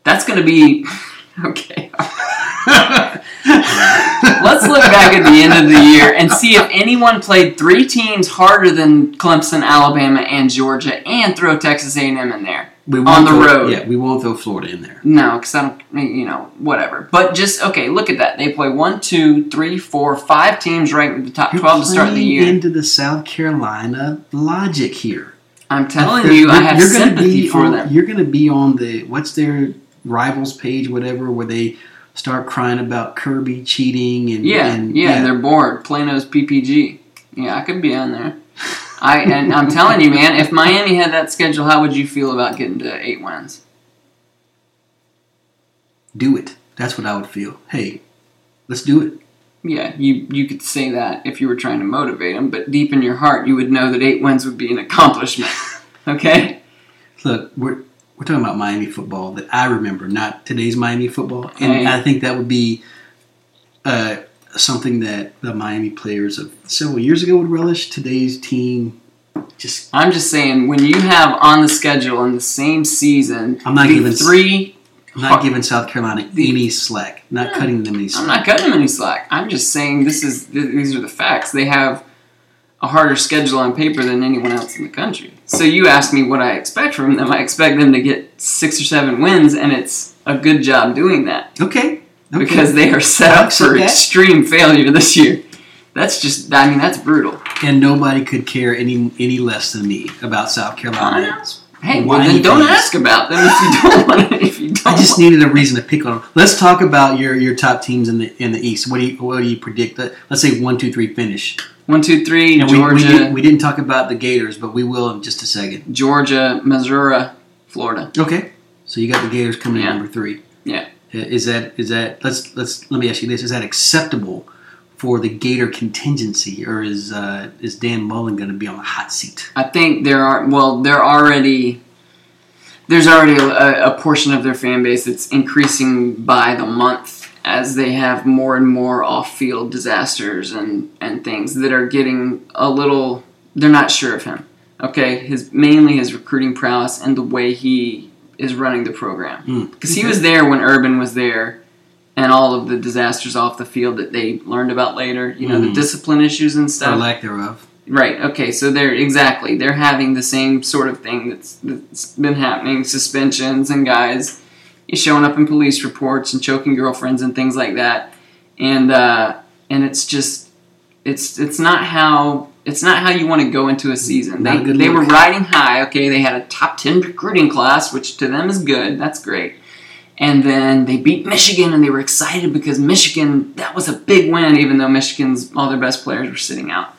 That's going to be <laughs> okay. Let's look back at the end of the year and see if anyone played three teams harder than Clemson, Alabama, and Georgia, and throw Texas A&M in there. We On the throw, road. Yeah, we won't throw Florida in there. No, because I don't, you know, whatever. But just okay, look at that. They play one, two, three, four, five teams ranked in the top You're twelve to start the year. into the South Carolina logic here. I'm telling you, I have you're sympathy for on, them. You're going to be on the what's their rivals page, whatever, where they start crying about Kirby cheating and Yeah, and, yeah, they're bored. Plano's PPG. Yeah, I could be on there. <laughs> I and I'm telling you, man, if Miami had that schedule, how would you feel about getting to eight wins? do it. That's what I would feel. Hey, let's do it. Yeah, you you could say that if you were trying to motivate them, but deep in your heart, you would know that eight wins would be an accomplishment. <laughs> Okay? Look, we're we're talking about Miami football that I remember, not today's Miami football, and Hey. I think that would be uh, something that the Miami players of several years ago would relish. Today's team just I'm just saying, when you have on the schedule in the same season, I'm not giving- three. I'm not giving South Carolina The- any slack, not Yeah. cutting them any slack. I'm not cutting them any slack. I'm just saying this is these are the facts. They have a harder schedule on paper than anyone else in the country. So you ask me what I expect from them. I expect them to get six or seven wins, and it's a good job doing that. Okay, Okay. because they are set up for accept that. extreme failure this year. That's just, I mean, that's brutal. and nobody could care any any less than me about South Carolina. Hey, Why well, then don't think- ask about them if you don't <laughs> want to. If you don't, I just needed a reason to pick on them. Let's talk about your your top teams in the in the East. What do you what do you predict? Let- Let's say one, two, three finish. one, two, three. And we, Georgia, we, did, we didn't talk about the Gators, but we will in just a second. Georgia, Missouri, Florida. Okay. So you got the Gators coming Yeah. in number three. Is that is that let's let's let me ask you this: Is that acceptable for the Gator contingency, or is uh, is Dan Mullen going to be on the hot seat? I think there are well, they're already there's already a, a portion of their fan base that's increasing by the month as they have more and more off-field disasters and and things that are getting a little they're not sure of him. Okay, his mainly his recruiting prowess and the way he is running the program Mm, because he was there when Urban was there. And all of the disasters off the field that they learned about later, you know, the Mhm. discipline issues and stuff. or lack thereof. Right. Okay. So they're exactly they're having the same sort of thing that's, that's been happening: suspensions and guys showing up in police reports and choking girlfriends and things like that. And uh, and it's just it's it's not how it's not how you want to go into a season. They good were riding high. Okay, they had a top ten recruiting class, which to them is good. That's great. And then they beat Michigan, and they were excited because Michigan that was a big win, even though Michigan's all their best players were sitting out.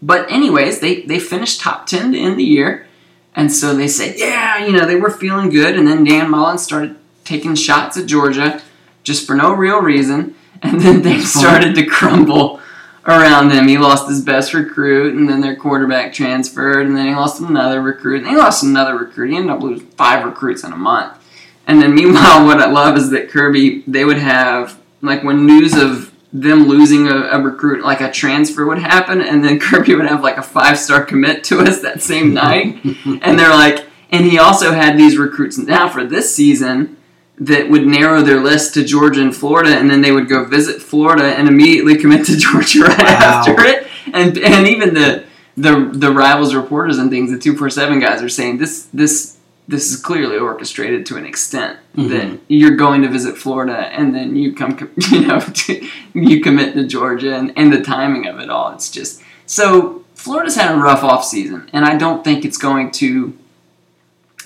But anyways, they they finished top ten to end the year, and so they said, yeah, you know, they were feeling good. And then Dan Mullen started taking shots at Georgia, just for no real reason, and then things Fun. started to crumble around them. He lost his best recruit, and then their quarterback transferred, and then he lost another recruit, and he lost another recruit. He ended up losing five recruits in a month. And then meanwhile, <laughs> what I love is that Kirby, they would have like when news of them losing a, a recruit, like a transfer would happen, and then <laughs> Kirby would have like a five star commit to us that same night, <laughs> and they're like, and he also had these recruits now for this season that would narrow their list to Georgia and Florida, and then they would go visit Florida and immediately commit to <laughs> Georgia right Wow. after it, and and even the the the rivals reporters and things, the two four seven guys are saying this this this is clearly orchestrated to an extent Mhm. that you're going to visit Florida and then you come <laughs> you know you commit to Georgia and, and the timing of it all. It's just so Florida's had a rough off season, and I don't think it's going to.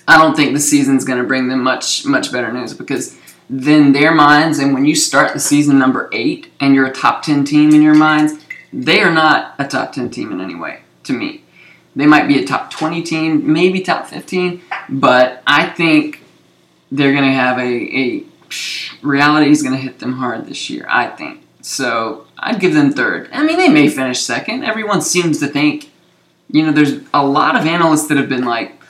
I don't think the season's going to bring them much much better news because then their minds and when you start the season number eight and you're a top ten team in your minds, they are not a top ten team in any way to me. They might be a top twenty team, maybe top fifteen, but I think they're going to have a, a reality is going to hit them hard this year. I think so. I'd give them third. I mean, they may finish second. Everyone seems to think, you know, there's a lot of analysts that have been like,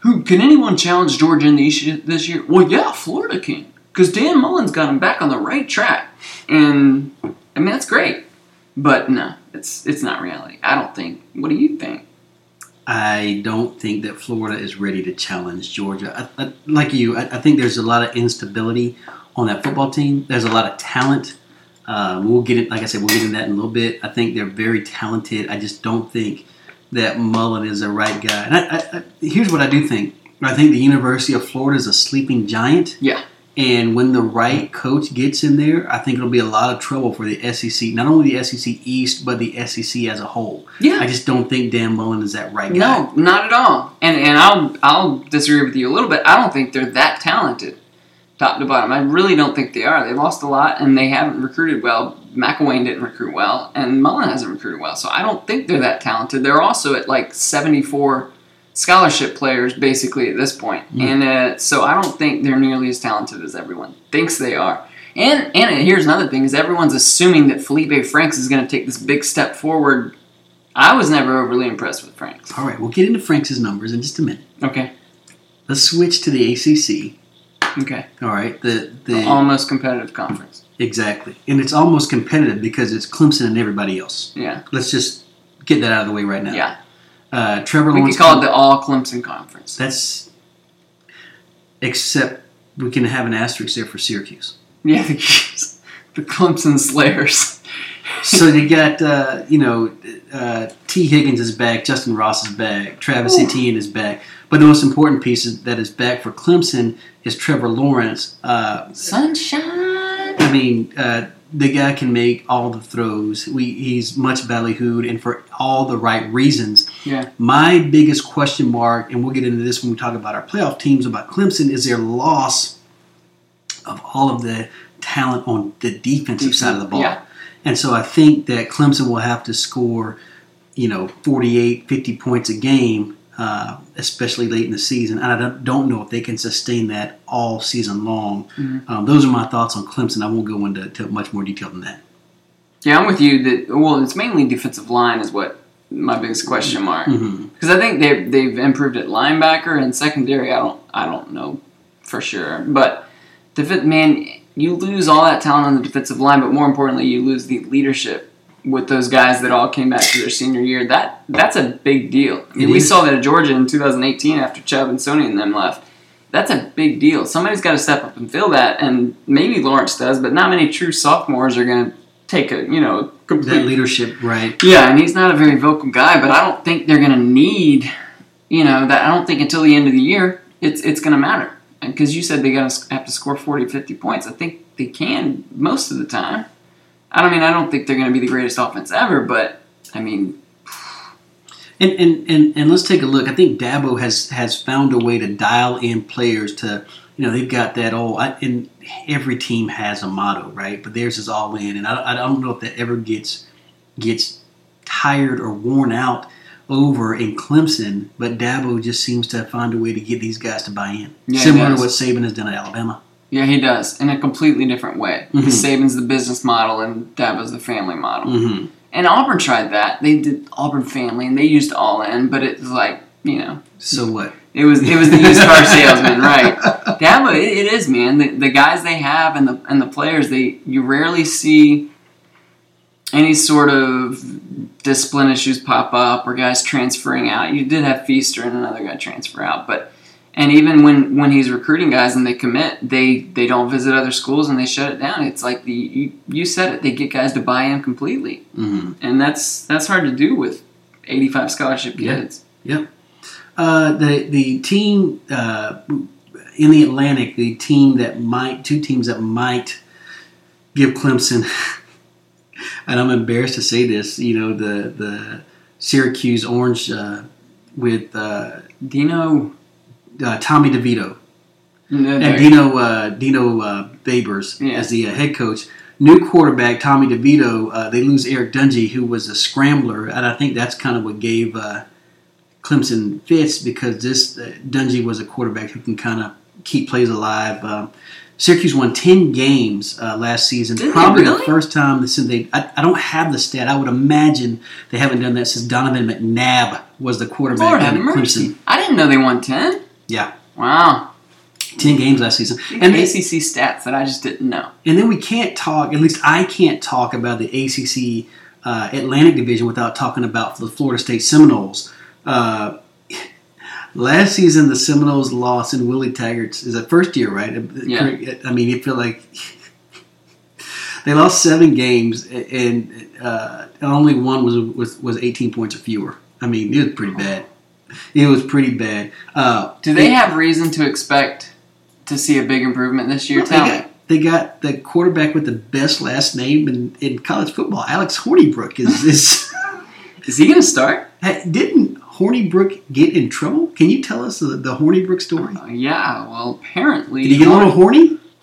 "Who can anyone challenge Georgia in the East this year?" Well, yeah, Florida can, because Dan Mullen's got them back on the right track, and I mean that's great. But no, it's it's not reality. I don't think. What do you think? I don't think that Florida is ready to challenge Georgia. I, I, like you, I, I think there's a lot of instability on that football team. There's a lot of talent. Uh, we'll get it. Like I said, we'll get into that in a little bit. I think they're very talented. I just don't think that Mullen is the right guy. And I, I, I, here's what I do think. I think the University of Florida is a sleeping giant. Yeah. And when the right coach gets in there, I think it'll be a lot of trouble for the SEC. Not only the SEC East, but the SEC as a whole. Yeah. I just don't think Dan Mullen is that right guy. No, not at all. And and I'll I'll disagree with you a little bit. I don't think they're that talented, top to bottom. I really don't think they are. They lost a lot and they haven't recruited well. McElwain didn't recruit well, and Mullen hasn't recruited well. So I don't think they're that talented. They're also at like seventy four scholarship players basically at this point. Mm. and uh, so I don't think they're nearly as talented as everyone thinks they are. And and here's another thing: is everyone's assuming that Felipe Franks is going to take this big step forward. I was never overly impressed with Franks. All right, we'll get into Frank's numbers in just a minute. Okay. Let's switch to the ACC. Okay. All right, the the Almost competitive conference. exactly, and it's almost competitive because it's Clemson and everybody else. Yeah. Let's just get that out of the way right now. Yeah. Uh, Trevor We Lawrence. call it the All Clemson Conference. That's except we can have an asterisk there for Syracuse. <laughs> Yeah, the, the Clemson Slayers. <laughs> so you got uh, you know uh, Tee Higgins is back, Justyn Ross is back, Travis Ooh. Etienne is back, but the most important piece is, that is back for Clemson is Trevor Lawrence. Uh, Sunshine. I mean, uh, the guy can make all the throws. We, he's much ballyhooed, and for all the right reasons. Yeah. My biggest question mark, and we'll get into this when we talk about our playoff teams about Clemson, is their loss of all of the talent on the defensive side of the ball. Yeah. And so I think that Clemson will have to score, you know, 48, 50 points a game, uh, especially late in the season. And I don't, don't know if they can sustain that all season long. Mhm. Um, those are my thoughts on Clemson. I won't go into to much more detail than that. Yeah, I'm with you. That well, it's mainly defensive line is what my biggest question mark. hmm Because I think they they've improved at linebacker and secondary. I don't I don't know for sure, but defen man, you lose all that talent on the defensive line, but more importantly, you lose the leadership with those guys that all came back to their senior year. That that's a big deal. I mean, we is. saw that at Georgia in 2018 after Chubb and Sony and them left. That's a big deal. Somebody's got to step up and fill that, and maybe Lawrence does, but not many true sophomores are going to take a you know That leadership, right? yeah, and he's not a very vocal guy, but I don't think they're going to need, you know, that. I don't think until the end of the year it's it's going to matter. Because you said they got to have to score 40, 50 points. I think they can most of the time. I don't mean I don't think they're going to be the greatest offense ever, but I mean, And, and, and, and let's take a look. I think Dabo has, has found a way to dial in players to, you know, they've got that all, I, and every team has a motto, right? But theirs is all in. And I, I don't know if that ever gets gets tired or worn out over in Clemson, but Dabo just seems to find a way to get these guys to buy in. Yeah, Similar to what Saban has done at Alabama. Yeah, he does in a completely different way. Mhm. Saban's the business model and Dabo's the family model. Mm-hmm. And Auburn tried that. They did Auburn family, and they used all in, but it's like you know So what? It was it was the used car <laughs> salesman, right? Dabo, it, it is, man. The, the guys they have and the and the players they you rarely see any sort of discipline issues pop up or guys transferring out. You did have Feaster and another guy transfer out, but and even when when he's recruiting guys and they commit, they they don't visit other schools and they shut it down. It's like the you, you said it. They get guys to buy in completely, Mm-hmm. and that's that's hard to do with eighty five scholarship Yeah. kids. Uh, the the team uh, in the Atlantic, the team that might two teams that might give Clemson, <laughs> and I'm embarrassed to say this, you know the the Syracuse Orange uh, with uh, Dino. Uh, Tommy DeVito No, and Dino uh, Dino uh, Babers Yeah. as the uh, head coach. New quarterback Tommy DeVito. Uh, they lose Eric Dungey, who was a scrambler, and I think that's kind of what gave uh, Clemson fits because this uh, Dungey was a quarterback who can kind of keep plays alive. Um, Syracuse won ten games uh, last season. Did Probably the first time since they. I, I don't have the stat. I would imagine they haven't done that since Donovan McNabb was the quarterback Lord at. Clemson. I didn't know they won 10. Yeah, Wow. ten games last season. And ACC stats that I just didn't know. And then we can't talk, at least I can't talk about the ACC uh, Atlantic Division without talking about the Florida State Seminoles. Uh, <laughs> last season, the Seminoles lost in Willie Taggart's, is that first year, right? Yeah. I mean, you feel like <laughs> they lost seven games and uh, only one was, was, was 18 points or fewer. I mean, it was pretty bad. It was pretty bad. Uh, Do they have reason to expect to see a big improvement this year? Well, Tell they me. got, they got the quarterback with the best last name in, in college football. Alex Hornibrook is <laughs> is. Is he going to start? Didn't Hornibrook get in trouble? Can you tell us the, the Hornibrook story? Uh, yeah, well, apparently. Did he get a little horny? <laughs>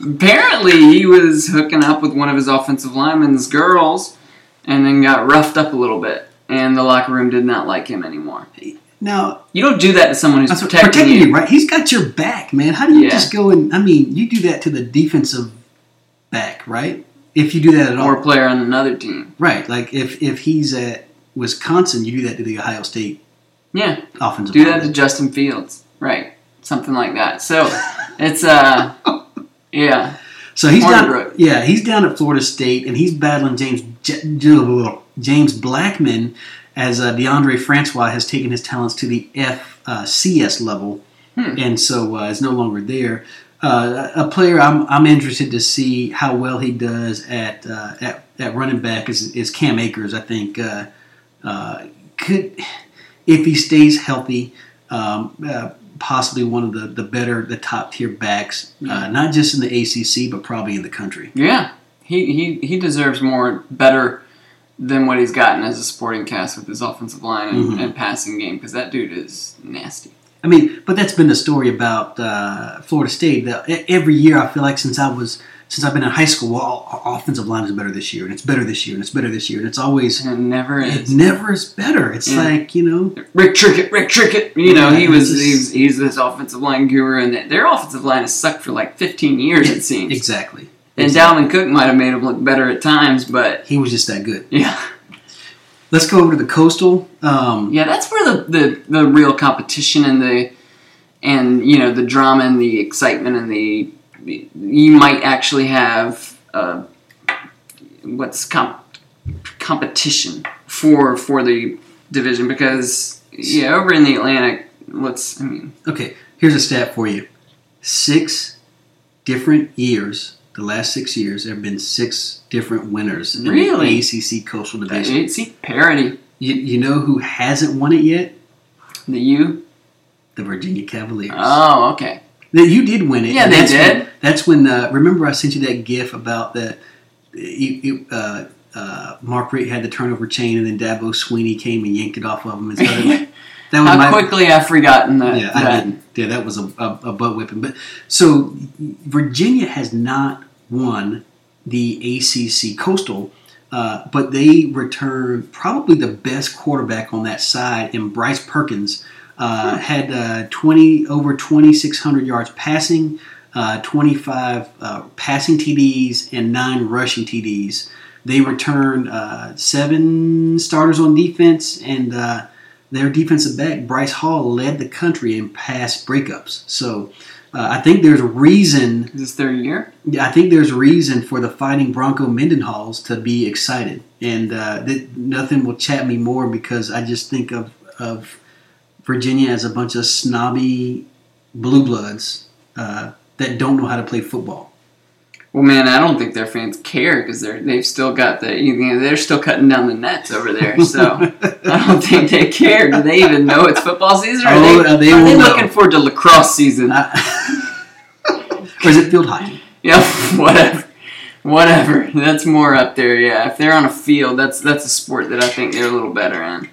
apparently, he was hooking up with one of his offensive linemen's girls and then got roughed up a little bit. And the locker room did not like him anymore. Now, You don't do that to someone who's protecting, protecting you. you, right? He's got your back, man. How do you Yeah. just go and? I mean, you do that to the defensive back, right? If you do that at all, Or a player on another team. right? Like if if he's at Wisconsin, you do that to the Ohio State Yeah, offensive. do that to Justin Fields. Right. Something like that. So, it's, uh, <laughs> yeah. So he's down. Yeah, he's down at Florida State, and he's battling James J- J- James Blackman as uh, Deondre Francois has taken his talents to the FCS level, Hmm. and so uh, is no longer there. Uh, a player I'm, I'm interested to see how well he does at uh, at, at running back is, is Cam Akers. I think uh, uh, could if he stays healthy. Um, uh, possibly one of the, the better, the top tier backs, Yeah. uh, not just in the ACC, but probably in the country. Yeah, he, he he deserves more, better than what he's gotten as a supporting cast with his offensive line and, Mhm. and passing game because that dude is nasty. I mean, but that's been the story about uh, Florida State. The, every year, I feel like since I was since I've been in high school, well, our offensive line is better this year, and it's better this year, and it's better this year, and it's always And it never it is. never is better. It's Yeah. like you know, Rick Trickett, Rick Trickett. You know, Yeah, he was just- he's, he's this offensive line guru, and their offensive line has sucked for like 15 years, it seems. exactly. And Dalvin Cook might have made him look better at times, but He was just that good. yeah, <laughs> Let's go over to the coastal. Um, yeah, that's where the, the, the real competition and the and you know the drama and the excitement and the you might actually have uh, what's comp- competition for for the division because yeah over in the Atlantic let's I mean Okay, here's a stat for you. Six different years, the last six years, there have been six different winners in Really? the ACC Coastal Division. see parity You, you know who hasn't won it yet? the U The Virginia Cavaliers. oh okay That you did win it. Yeah, they that's did. When, that's when. Uh, remember, I sent you that GIF about the. You, uh, uh, Mark Richt had the turnover chain, and then Dabo Swinney came and yanked it off of him. And so <laughs> that was how my, quickly I've forgotten that, Yeah, I that. didn't. Yeah, that was a, a, a butt whipping. But so Virginia has not won the ACC Coastal, uh, but they return probably the best quarterback on that side in Bryce Perkins. Uh, had uh, 20 over 2,600 yards passing, uh, 25 uh, passing TDs, and nine rushing TDs. They returned uh, seven starters on defense, and uh, their defensive back Bryce Hall led the country in pass breakups. So uh, I think there's reason. Is this their year? Yeah, I think there's reason for the Fighting Bronco Mendenhalls to be excited, and uh, th- nothing will chat me more because I just think of of Virginia as a bunch of snobby blue bloods uh, that don't know how to play football. Well, man, I don't think their fans care because they're they've still got the you know, they're still cutting down the nets over there. <laughs> So I don't think they care. Do they even know it's football season? Or are Oh, they, uh, they are they looking forward to lacrosse season? <laughs> or is it field hockey? yeah, <laughs> whatever, whatever. That's more up there. Yeah, if they're on a field, that's that's a sport that I think they're a little better in.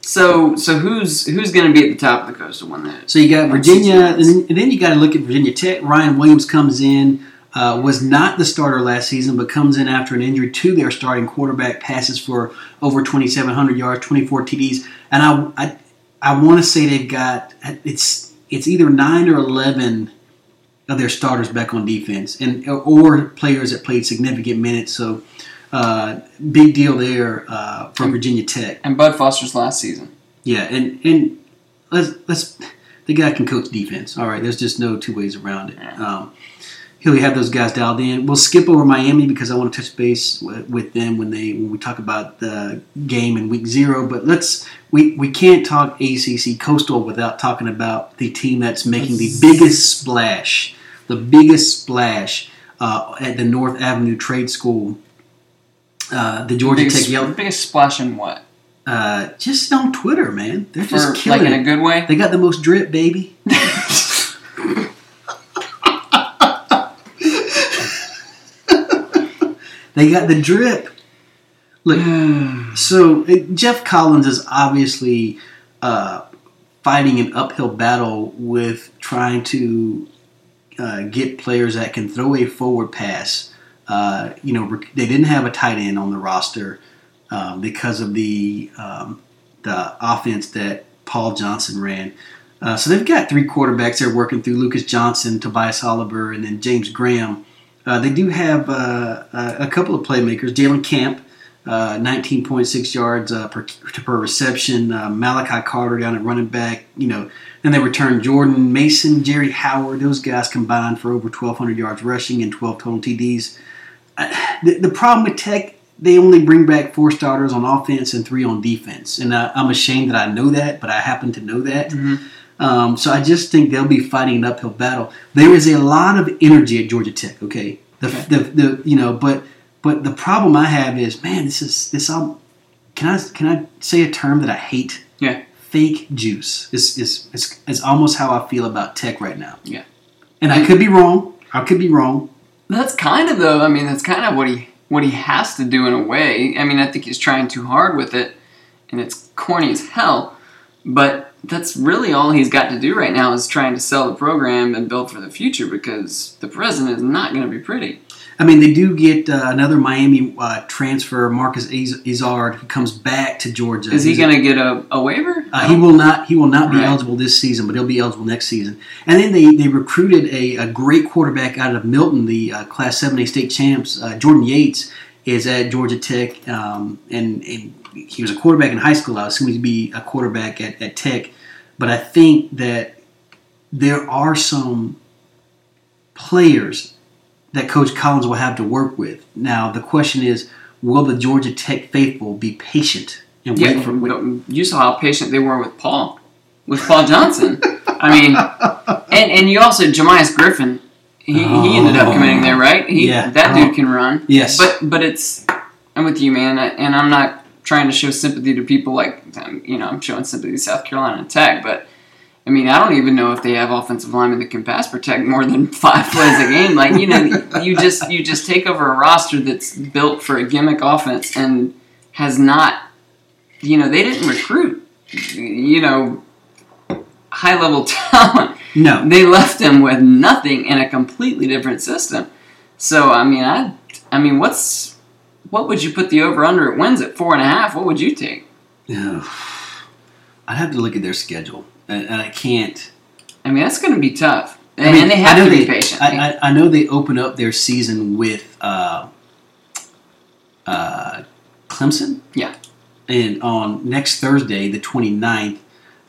So so who's who's going to be at the top of the coastal one? That So you got Virginia, and then, and then you got to look at Virginia Tech. Ryan Willis comes in, uh, was not the starter last season, but comes in after an injury to their starting quarterback. Passes for over 2,700 yards, 24 TDs, and I I, I want to say they've got it's it's either nine or 11 of their starters back on defense, and or players that played significant minutes. So. Uh, big deal there uh, for Virginia Tech. and Bud Foster's last season. Yeah, and and let's let's the guy can coach defense. All right, there's just no two ways around it. Um, he'll have those guys dialed in. We'll skip over Miami because I want to touch base with, them when they when we talk about the game in week zero. But let's we we can't talk ACC Coastal without talking about the team that's making the biggest splash, the biggest splash uh, at the North Avenue Trade School. Uh, the Georgia biggest, Tech Yellow, biggest splash in what? uh, just on Twitter, man. They're For, just like killing in it. a good way. They got the most drip, baby. <laughs> they got the drip. Look, so uh, Geoff Collins is obviously uh, fighting an uphill battle with trying to uh, get players that can throw a forward pass. Uh, you know, rec- they didn't have a tight end on the roster um, because of the um, the offense that Paul Johnson ran. Uh, so they've got three quarterbacks they're working through: Lucas Johnson, Tobias Oliver, and then James Graham. Uh, they do have uh, a a couple of playmakers: Jalen Camp, uh, 19.6 yards uh, per, per reception. Uh, Malachi Carter down at running back. You know, then they return Jordan Mason, Jerry Howard. Those guys combined for over 1,200 yards rushing and 12 total TDs. Uh, the, the problem with Tech, they only bring back four starters on offense and three on defense, and I, I'm ashamed that I know that, but I happen to know that. Mhm. Um, so I just think they'll be fighting an uphill battle. There is a lot of energy at Georgia Tech. Okay, the, Okay. the, the you know, but but the problem I have is, man, this is this all. Can I can I say a term that I hate? Yeah. fake juice. It's, it's, it's, it's almost how I feel about Tech right now. Yeah. And I could be wrong. I could be wrong. That's kind of though. I mean, that's kind of what he what he has to do in a way. I mean, I think he's trying too hard with it, and it's corny as hell. But that's really all he's got to do right now is trying to sell the program and build for the future because the present is not going to be pretty. I mean, they do get uh, another Miami uh, transfer, Marcus Iz- Izard, who comes back to Georgia. Is he going to get a, a waiver? Uh, he will not. He will not be Right. eligible this season, but he'll be eligible next season. And then they, they recruited a, a great quarterback out of Milton, the uh, Class Seven A state champs. Uh, Jordan Yates is at Georgia Tech, um, and, and he was a quarterback in high school. I assume he'd be a quarterback at, at Tech. But I think that there are some players that Coach Collins will have to work with. Now the question is, will the Georgia Tech faithful be patient and wait for? Wait, you saw how patient they were with Paul, with Paul Johnson. <laughs> I mean, and and you also Jamious Griffin. He, he ended up committing there, right? He, Yeah. that Oh. dude can run. Yes. But but it's I'm with you, man, and I'm not trying to show sympathy to people like um, you know I'm showing sympathy to South Carolina Tech, but I mean I don't even know if they have offensive linemen that can pass protect more than <laughs> five plays a game. Like you know you just you just take over a roster that's built for a gimmick offense and has not you know they didn't recruit you know high level <laughs> talent no, they left him with nothing in a completely different system. So I mean, I I mean, what's what would you put the over under at wins at four and a half? What would you take? Ugh. I'd have to look at their schedule, and, and I can't. I mean, that's going to be tough, I and, mean, and they I have to be they- patient. I, I, I know they open up their season with uh, uh, Clemson. Yeah. And on next Thursday, the 29th,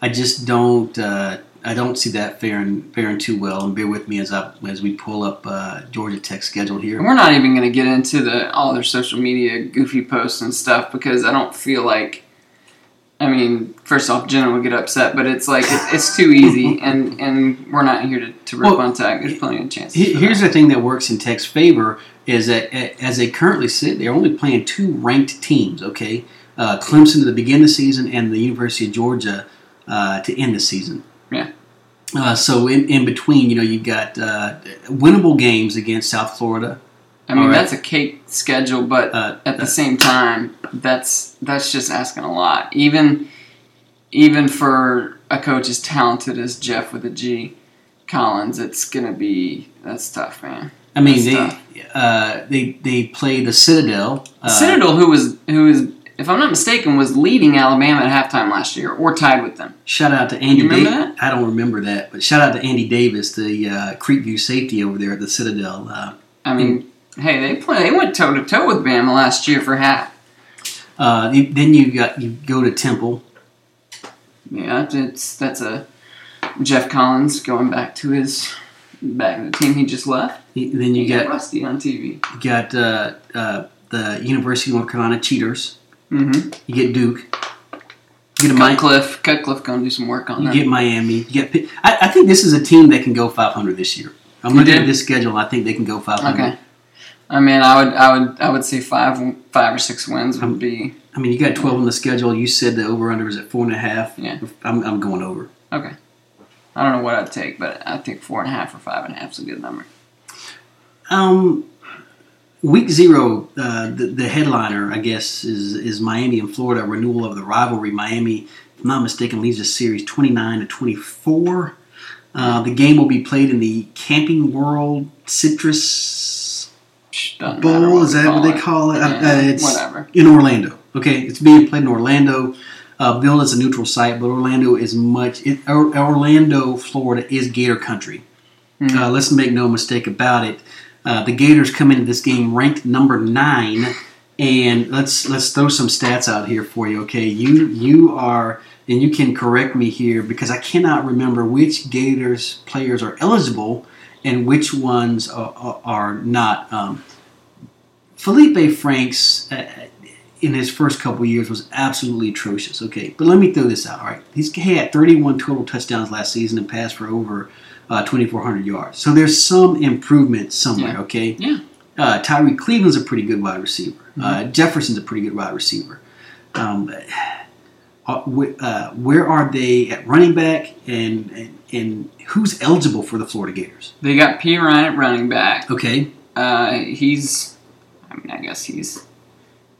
I just don't. Uh, I don't see that faring faring too well. And bear with me as I as we pull up uh, Georgia Tech schedule and here. we're not even going to get into the all their social media goofy posts and stuff because I don't feel like. I mean, first off, Jenna would get upset, but it's like it, it's too easy, <laughs> and and we're not here to, to rip Well, on tag. There's plenty of chances. He- Here's that. the thing that works in Tech's favor is that as they currently sit, they're only playing two ranked teams. Okay, uh, Clemson to the begin of the season and the University of Georgia uh, to end the season. Yeah. Uh, so in, in between, you know, you've got uh, winnable games against South Florida. I mean, right. that's a cake schedule, but Uh, at the same time, that's that's just asking a lot. Even even for a coach as talented as Jeff with a G, Collins, it's gonna be that's tough, man. I mean, That's they uh, they they play the Citadel. Uh, Citadel, who was who is, if I'm not mistaken, was leading Alabama at halftime last year or tied with them. Shout out to Andy. You remember Da- I don't remember that, but shout out to Andy Davis, the uh, Creekview safety over there at the Citadel. Uh, I mean, hey, they play they went toe to toe with Bama last year for half. uh, then you got you go to Temple. Yeah, it's that's a Geoff Collins going back to his back to the team he just left. Then you He got got Rusty on TV. you got uh, uh, the University of North Carolina Cheaters. Mm-hmm. You get Duke. You get a Mi- Cutcliffe, Cutcliffe gonna do some work on You that. get Miami. You get. Pitt. I, I think this is a team that can go 500 this year. I'm You looking at this schedule. I think they can go 500. okay. I mean, I would, I would, I would say five, five or six wins would be I mean, you got 12 on the schedule. You said the over under is at four and a half. Yeah. I'm, I'm going over. okay. I don't know what I'd take, but I think four and a half or five and a half is a good number. Um, week zero, uh, the, the headliner, I guess, is is Miami and Florida renewal of the rivalry. Miami, if I'm not mistaken, leads the series 29 to 24. Uh, the game will be played in the Camping World Citrus doesn't Bowl. Is that what they call it? Uh, Yeah, uh, it's whatever. in Orlando. Okay, it's being played in Orlando. Uh, billed as a neutral site, but Orlando is much. It, Or- Orlando, Florida, is Gator country. Mhm. Uh, let's make no mistake about it. Uh, the Gators come into this game ranked number nine, and let's let's throw some stats out here for you. Okay, you you are, and you can correct me here because I cannot remember which Gators players are eligible and which ones are, are, are not. Um, Felipe Franks, uh, in his first couple years, was absolutely atrocious. Okay, but let me throw this out. All right, he's he had 31 total touchdowns last season and passed for over uh, 2,400 yards. So there's some improvement somewhere. Yeah. Okay. Yeah. Uh, Tyree Cleveland's a pretty good wide receiver. Uh, Mm-hmm. Jefferson's a pretty good wide receiver. Um, uh, uh, where are they at running back, and, and and who's eligible for the Florida Gators? They got P Ryan at running back. Okay, Uh, he's, I mean, I guess he's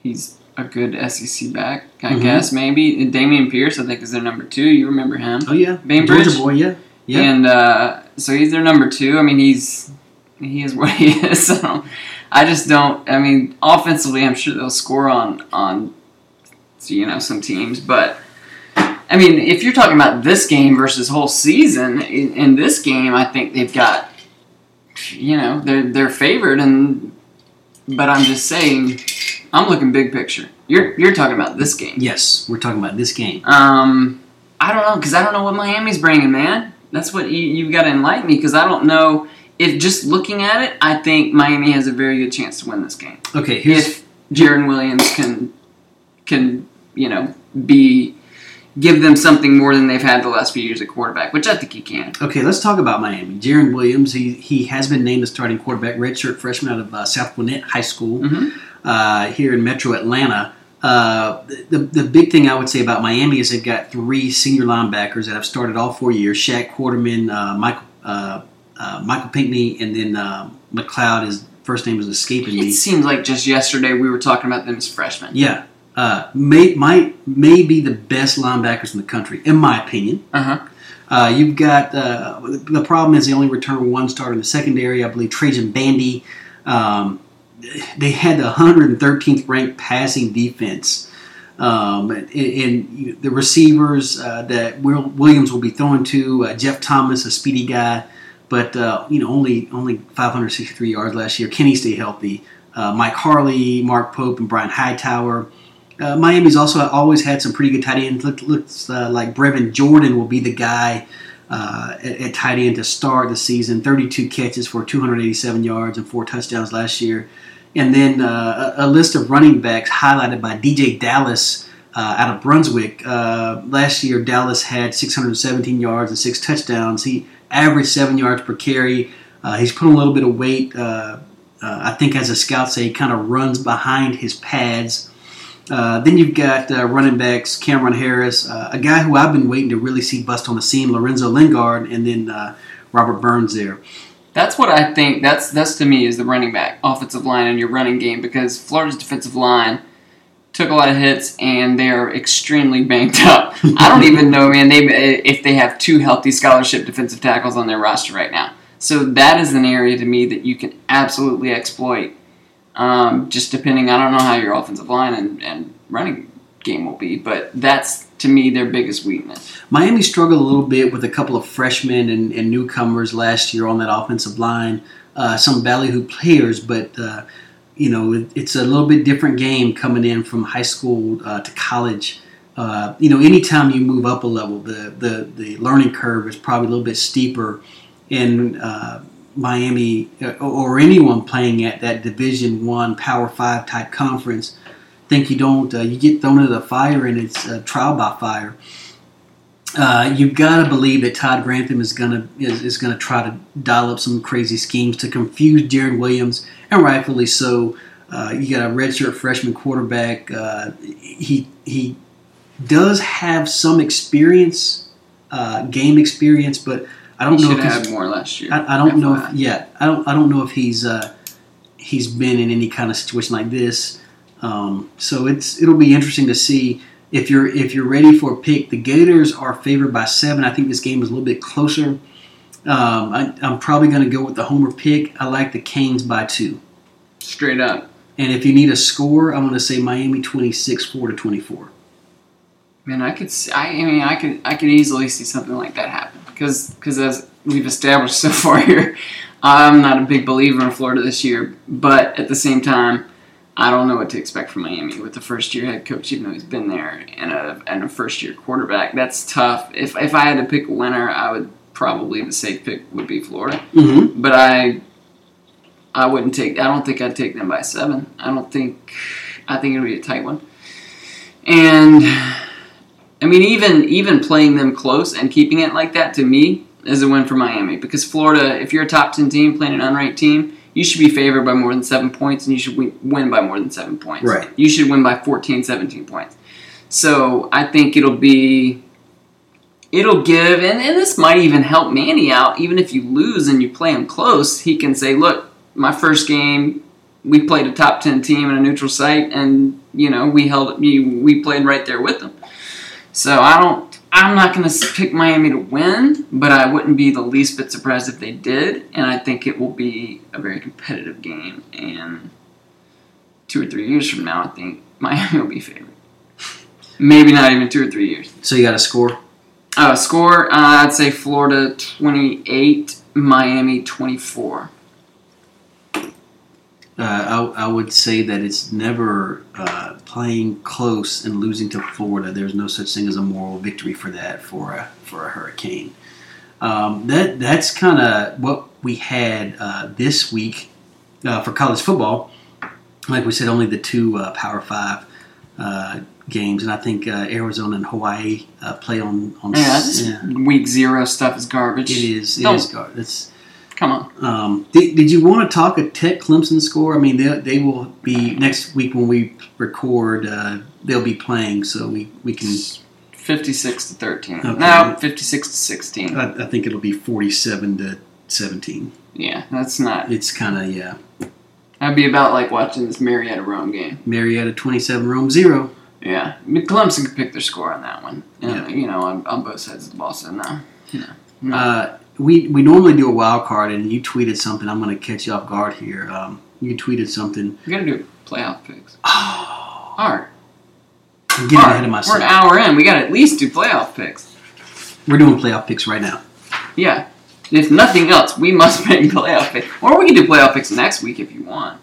he's a good SEC back. I Mhm. guess maybe And Dameon Pierce. I think is their number two. You remember him? oh yeah, Bainbridge? Georgia boy, yeah, yeah. And uh, so he's their number two. I mean, he's he is <laughs> what he is. So I just don't. I mean, offensively, I'm sure they'll score on on you know some teams, but I mean, if you're talking about this game versus whole season, in, in this game, I think they've got you know they're they're favored, and but I'm just saying, I'm looking big picture. You're you're talking about this game. yes, we're talking about this game. Um, I don't know because I don't know what Miami's bringing, man. That's what you, you've got to enlighten me because I don't know if just looking at it, I think Miami has a very good chance to win this game Okay, here's if Jarren Williams can can you know be give them something more than they've had the last few years at quarterback, which I think he can. Okay, let's talk about Miami. Jarren Williams, he, he has been named the starting quarterback, redshirt freshman out of uh, South Gwinnett High School Mhm. uh, here in Metro Atlanta. Uh, the, the big thing I would say about Miami is they've got three senior linebackers that have started all four years: Shaq Quarterman, uh, Michael uh, uh, Michael Pinckney, and then uh, McCloud. His first name is escaping It me. seems like just yesterday we were talking about them as freshmen. Yeah, uh, may might may be the best linebackers in the country, in my opinion. Uh huh. Uh, you've got uh, the problem is they only return one starter in the secondary. I believe Trajan Bandy. Um, they had the 113th ranked passing defense. Um, and, and the receivers uh, that Will, Williams will be throwing to uh, Jeff Thomas, a speedy guy, but uh, you know only only 563 yards last year. Can he stay healthy? Uh, Mike Harley, Mark Pope, and Brian Hightower. Uh, Miami's also always had some pretty good tight ends. Look, looks uh, like Brevin Jordan will be the guy uh, at, tight end to start the season. 32 catches for 287 yards and four touchdowns last year. And then uh, a, list of running backs highlighted by DJ Dallas uh, out of Brunswick. Uh, last year, Dallas had 617 yards and six touchdowns. He averaged seven yards per carry. Uh, he's put on a little bit of weight. Uh, I think, as a scout say, he kind of runs behind his pads. Uh, then you've got uh, running backs Cameron Harris, uh, a guy who I've been waiting to really see bust on the scene, Lorenzo Lingard, and then uh, Robert Burns there. That's what I think. That's that's to me is the running back, offensive line, and your running game because Florida's defensive line took a lot of hits and they are extremely banked up. I don't even know, man. They if they have two healthy scholarship defensive tackles on their roster right now. So that is an area to me that you can absolutely exploit. Um, just depending, I don't know how your offensive line and, and running game will be, but that's to me their biggest weakness. Miami struggled a little bit with a couple of freshmen and, and newcomers last year on that offensive line. Uh, some ballyhoo players, but uh, you know it, it's a little bit different game coming in from high school uh, to college. Uh, you know, anytime you move up a level, the, the the learning curve is probably a little bit steeper uh, Miami uh, or anyone playing at that Division One Power Five type conference. Think you don't, uh, you get thrown into the fire and it's uh, trial by fire. Uh, you've got to believe that Todd Grantham is gonna is, is gonna try to dial up some crazy schemes to confuse Jarren Williams, and rightfully so. Uh, you got a redshirt freshman quarterback. Uh, he he does have some experience, game experience, but I don't know if he's had more last year. I, I don't know if FYI. yeah I don't I don't know if he's uh, he's been in any kind of situation like this. Um, so it's it'll be interesting to see if you're if you're ready for a pick. The Gators are favored by seven. I think this game is a little bit closer. Um, I, I'm probably going to go with the homer pick. I like the Canes by two. Straight up. And if you need a score, I'm going to say Miami 26, four to 24. Man, I could. See, I, I mean, I could. I could easily see something like that happen because because as we've established <laughs> so far here, I'm not a big believer in Florida this year. But at the same time, I don't know what to expect from Miami with the first year head coach, even though he's been there, and a and a first year quarterback. That's tough. If if I had to pick a winner, I would probably the safe pick would be Florida. Mm-hmm. But I I wouldn't take. I don't think I'd take them by seven. I don't think. I think it'll be a tight one. And I mean, even even playing them close and keeping it like that to me is a win for Miami because Florida. If you're a top ten team playing an unranked team, you should be favored by more than seven points, and you should win, by more than seven points. Right. You should win by 14, 17 points. So I think it'll be it'll give and, and this might even help Manny out, even if you lose and you play him close, he can say, Look, my first game we played a top ten team in a neutral site and, you know, we held we, we played right there with them. So I don't I'm not going to pick Miami to win, but I wouldn't be the least bit surprised if they did, and I think it will be a very competitive game. And two or three years from now, I think <laughs> Miami will be favored. Maybe not even two or three years. So you got a score? Uh, score, uh, I'd say Florida 28, Miami 24. Uh, I, I would say that it's never uh, playing close and losing to Florida. There's no such thing as a moral victory for that for a for a hurricane. Um, that that's kind of what we had uh, this week uh, for college football. Like we said, only the two uh, Power Five uh, games, and I think Arizona and Hawaii play on on. Yeah, yeah. week zero stuff is garbage. It is. It Don't. is garbage. Come on. Um, did, did you want to talk a Tech Clemson score? I mean, they, they will be next week when we record. Uh, they'll be playing, so we, we can. 56 to 13. Okay. No, 56 to 16. I, I think it'll be 47 to 17. Yeah, that's not. It's kind of, yeah. That'd be about like watching this Marietta Rome game. Marietta 27, Rome 0. Yeah. I mean, Clemson could pick their score on that one. yeah. You know, on, on both sides of the ball, so no. No. no. Uh, we we normally do a wild card, and you tweeted something. I'm going to catch you off guard here. Um, you tweeted something. We got to do playoff picks. Oh, all right. I'm getting ahead of myself. We're an hour in. We got to at least do playoff picks. We're doing playoff picks right now. Yeah. If nothing else, we must <laughs> make playoff picks. Or we can do playoff picks next week if you want,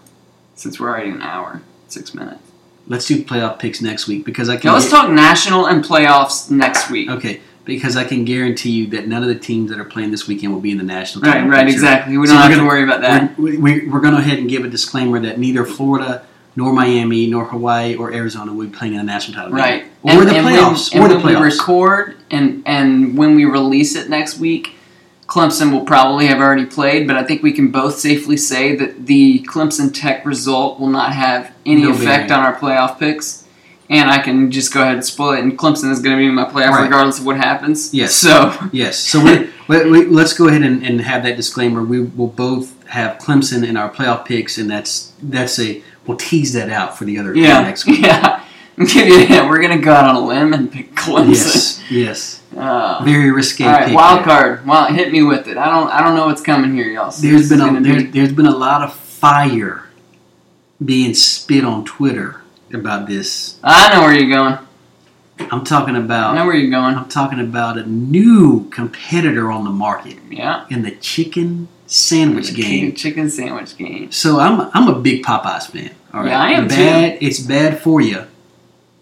since we're already an hour, six minutes. Let's do playoff picks next week because I can. Now let's get... talk national and playoffs next week. Okay, because I can guarantee you that none of the teams that are playing this weekend will be in the national. Right, right, picture. exactly. We don't so have gonna, to worry about that. We're, we're, we're going to go ahead and give a disclaimer that neither Florida nor Miami nor Hawaii or Arizona will be playing in the national title right. game. Or and, the playoffs. And when, or the playoffs. we record and and when we release it next week, Clemson will probably have already played, but I think we can both safely say that the Clemson Tech result will not have any no effect on our playoff picks and I can just go ahead and spoil it. And Clemson is going to be in my playoff right. regardless of what happens. Yes. So yes. So <laughs> we, we, let's go ahead and, and, have that disclaimer. We will both have Clemson in our playoff picks, and that's that's a we'll tease that out for the other yeah next week. Yeah. <laughs> yeah, we're gonna go out on a limb and pick Clemson. Yes, yes. Uh, Very risky. All right, wild card. Well, hit me with it. I don't. I don't know what's coming here, y'all. So there's been a there, be... there's been a lot of fire being spit on Twitter about this. I know where you're going. I'm talking about. I know where you're going. I'm talking about a new competitor on the market. Yeah. In the chicken sandwich the game. Chicken sandwich game. So I'm I'm a big Popeyes fan. All right. Yeah, I am bad, too. It's bad for you,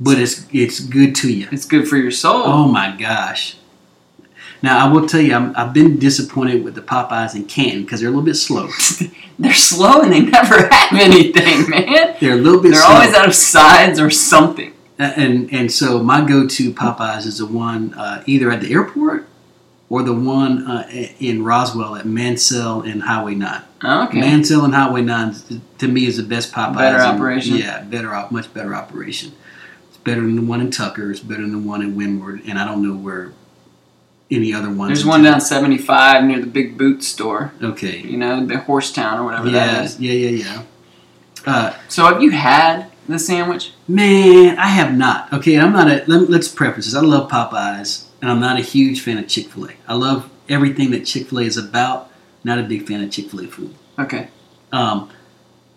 but it's it's good to you. It's good for your soul. Oh my gosh. Now I will tell you, i have been disappointed with the Popeyes in Canton because they're a little bit slow. <laughs> they're slow and they never <laughs> have anything, man. They're a little bit. They're slow. always out of sides or something. And and so my go-to Popeyes is the one uh, either at the airport or the one uh, in Roswell at Mansell and Highway Nine. Oh, okay. Mansell and Highway Nine to me is the best Popeyes. Better operation. Yeah, better, much better operation. It's better than the one in Tucker. It's better than the one in Windward, and I don't know where any other ones? There's one down 75 near the Big Boot store. Okay. You know, the Horsetown or whatever yeah, that is. Yeah, yeah, yeah. Uh, so have you had the sandwich? Man, I have not. Okay, I'm not a. Let, us preface this. I love Popeyes, and I'm not a huge fan of Chick Fil A. I love everything that Chick Fil A is about. Not a big fan of Chick Fil A food. Okay. Um,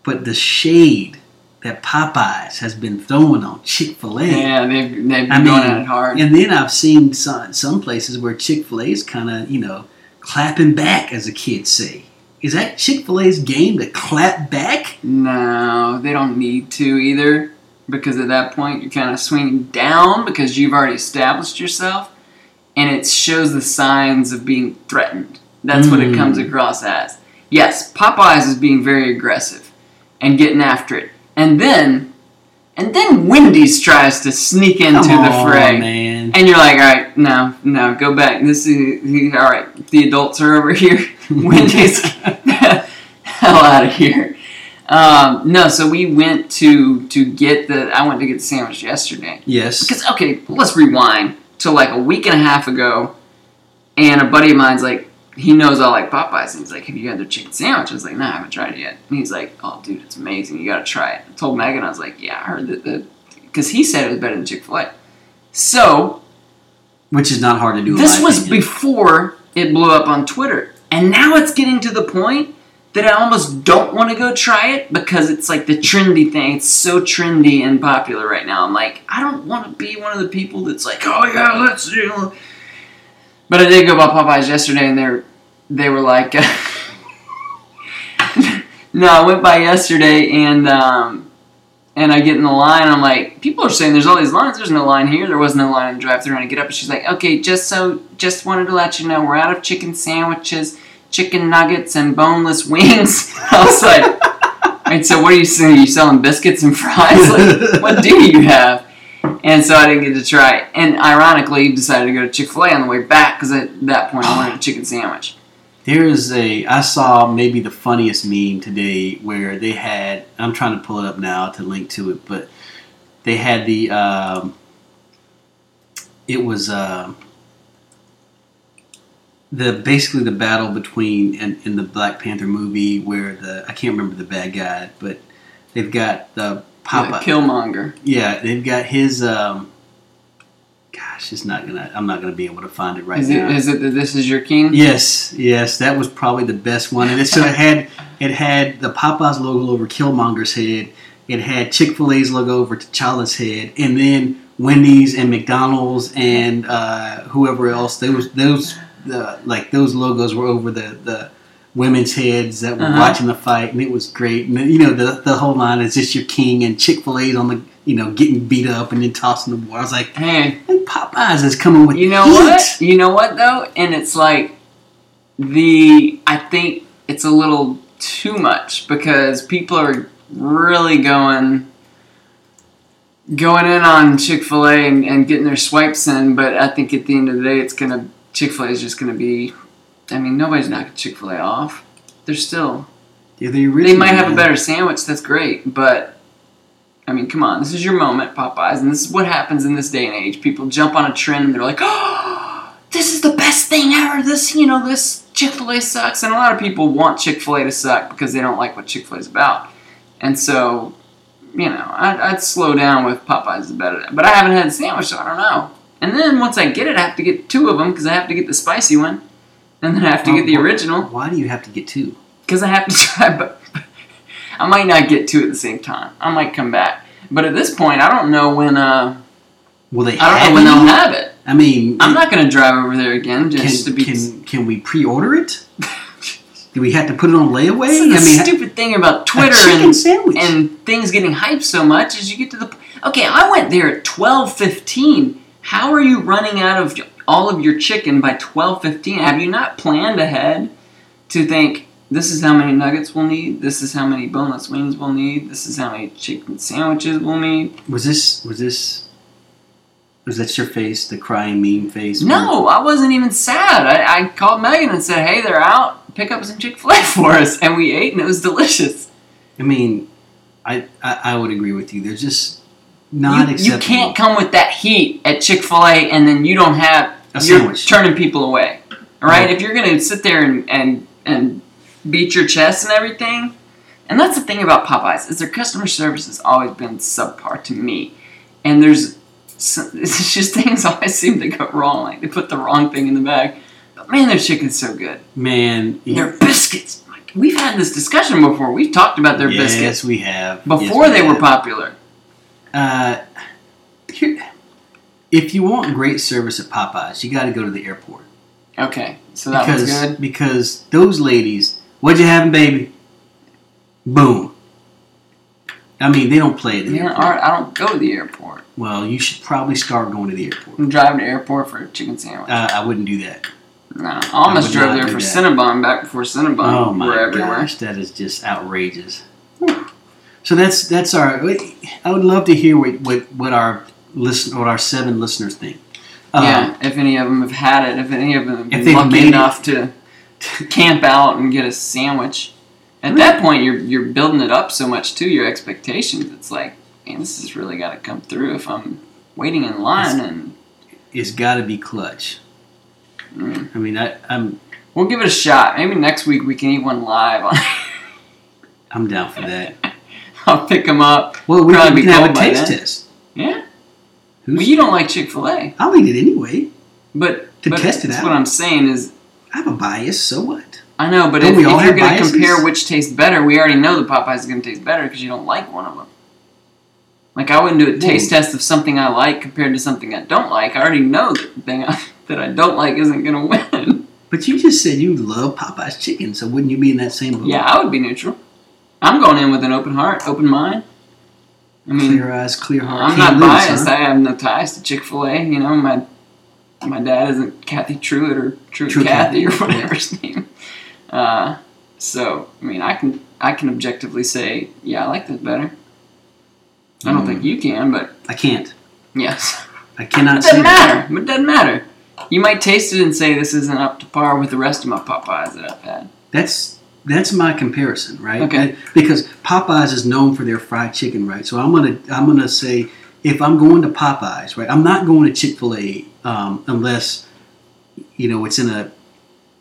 but the shade that Popeyes has been throwing on Chick Fil A. Yeah, they've, they've been I going at it hard. And then I've seen some some places where Chick Fil A is kind of you know clapping back, as the kids say. Is that Chick Fil A's game to clap back? No, they don't need to either, because at that point you're kind of swinging down because you've already established yourself, and it shows the signs of being threatened. That's mm. what it comes mm. across as. Yes, Popeyes is being very aggressive and getting after it and then, and then Wendy's tries to sneak into Come the fray. Man. And you're like, all right, no, no, go back. This is all right. The adults are over here. <laughs> Wendy's, <laughs> hell out of here. Um, no, so we went to to get the. I went to get the sandwich yesterday. Yes. Because okay, let's rewind to like a week and a half ago, and a buddy of mine's like, he knows I like Popeyes, and he's like, "Have you had their chicken sandwich?" I was like, "No, I haven't tried it yet." And he's like, "Oh, dude, it's amazing. You gotta try it." I told Megan, I was like, "Yeah, I heard that the," because he said it was better than Chick Fil A. So Which is not hard to do. this was opinion. before it blew up on Twitter, and now it's getting to the point that I almost don't want to go try it because it's like the trendy thing. It's so trendy and popular right now. I'm like, I don't want to be one of the people that's like, oh yeah, let's do. But I did go by Popeyes yesterday, and they they were like, <laughs> no, I went by yesterday, and um, and I get in the line. I'm like, people are saying there's all these lines. There's no line here. There was no line in the drive-through. And I get up, and she's like, okay, just so, just wanted to let you know, we're out of chicken sandwiches, chicken nuggets, and boneless <laughs> wings. I was like, and so what are you saying? Are you selling biscuits and fries? Like, what do you have? And so I didn't get to try it. And ironically, decided to go to Chick Fil A on the way back because at that point I wanted a chicken sandwich. There is a. I saw maybe the funniest meme today where they had. I'm trying to pull it up now to link to it, but they had the. Um, it was um the basically the battle between in, in the Black Panther movie where the I can't remember the bad guy, but they've got the Papa. Yeah, Killmonger. Yeah, they've got his. Um, gosh, it's not gonna. I'm not gonna be able to find it right Is now. it, is it that this is your king? Yes, yes, that was probably the best one. And it, so it <laughs> had it had the Popeyes logo over Killmonger's head. It had Chick Fil A's logo over T'Challa's head, and then Wendy's and McDonald's and uh, whoever else. Those those the like those logos were over the the women's heads that were Uh-huh. watching the fight, and it was great. And you know the the whole line is just your king, and Chick Fil A's on the you know getting beat up and then tossing the ball. I was like, Hey, Popeyes is coming with you know heat. what? You know what though? And it's like the I think it's a little too much because people are really going going in on Chick Fil A and, and getting their swipes in. But I think at the end of the day, it's gonna Chick Fil A is just gonna be. I mean, nobody's knocking Chick Fil A off. They're still Yeah, the They might have a better sandwich. That's great, but I mean, come on. This is your moment, Popeyes, and this is what happens in this day and age. People jump on a trend and they're like, "Oh, this is the best thing ever." This, you know, this Chick Fil A sucks, and a lot of people want Chick Fil A to suck because they don't like what Chick Fil A is about. And so, you know, I'd, I'd slow down with Popeyes is better. But I haven't had a sandwich, so I don't know. And then once I get it, I have to get two of them because I have to get the spicy one, and then I have to get the original Why do you have to get two? because I have to <laughs> try. But I might not get two at the same time. I might come back. But at this point, I don't know when. Uh, Will they? I don't know when they'll have it. I mean, I'm not going to drive over there again just can, to be. can can we pre-order it? <laughs> Do we have to put it on layaway? This is the I mean, stupid thing about Twitter and sandwich. and things getting hyped so much is you get to the okay i went there at 12.15 how are you running out of all of your chicken by 12.15 have you not planned ahead to think this is how many nuggets we'll need this is how many boneless wings we'll need this is how many chicken sandwiches we'll need was this was this was that your face, the crying meme face? no i wasn't even sad i, I called megan and said hey they're out pick up some chick-fil-a <laughs> for us and we ate and it was delicious I mean, I, I I would agree with you. They're just not you, acceptable. you can't come with that heat at Chick Fil A and then you don't have A you're sandwich. turning people away. All right, Right. if you're gonna sit there and, and and beat your chest and everything, and that's the thing about Popeyes is their customer service has always been subpar to me, and there's <laughs> it's just things <laughs> always seem to go wrong. Like they put the wrong thing in the bag. But man, their chicken's so good. Man, Their biscuits. Like, we've had this discussion before. We've talked about their yes, biscuits Yes, we have. before Yes, we they were popular. Uh, here, if you want great service at Popeyes, you got to go to the airport Okay, so that because was good. because those ladies, what'd you having, baby? Boom. I mean, they don't play at the airport. I don't go to the airport. Well, you should probably start going to the airport. I'm driving to the airport for a chicken sandwich. Uh, I wouldn't do that. no, I almost would drove there for that. Cinnabon back before Cinnabon Oh my were everywhere. gosh, that is just outrageous. So that's that's our. I would love to hear what what, what our listen what our seven listeners think. Um, yeah, if any of them have had it, if any of them have been lucky made it. enough to camp out and get a sandwich. At that point, you're you're building it up so much too. Your expectations. It's like, man, this has really got to come through if I'm waiting in line. And It's got to be clutch. mm, I mean, I, I'm we'll give it a shot. Maybe next week we can eat one live. On, <laughs> I'm down for that. I'll pick them up. Well, we Probably can, we can have a taste then. test. Yeah. Who's, Well, you don't like Chick Fil A, I'll eat it anyway. but To but test it that's out. what I'm saying is I have a bias, so what? I know, but Don't if, we if you're going to compare which tastes better, we already know the Popeyes is going to taste better because you don't like one of them. Like I wouldn't do a taste test of something I like compared to something I don't like. I already know that the thing I, <laughs> that I don't like isn't going to win. But you just said you love Popeye's chicken, so wouldn't you be in that same boat? yeah, I would be neutral. I'm going in with an open heart, open mind. I mean, Clear eyes, clear heart. I'm can't not lose, biased. huh? I have no ties to Chick Fil A. You know, my my dad isn't Cathy Truett or Truett True Cathy or whatever his name. Uh, so I mean, I can I can objectively say, yeah, I like this better. I don't Mm. think you can, but I can't. yes, I cannot it say doesn't that. matter. But it doesn't matter. You might taste it and say this isn't up to par with the rest of my Popeyes that I've had. That's that's my comparison, right? Okay. Because Popeyes is known for their fried chicken, right? So I'm gonna I'm gonna say if I'm going to Popeyes, right, I'm not going to Chick Fil A um, unless you know it's in a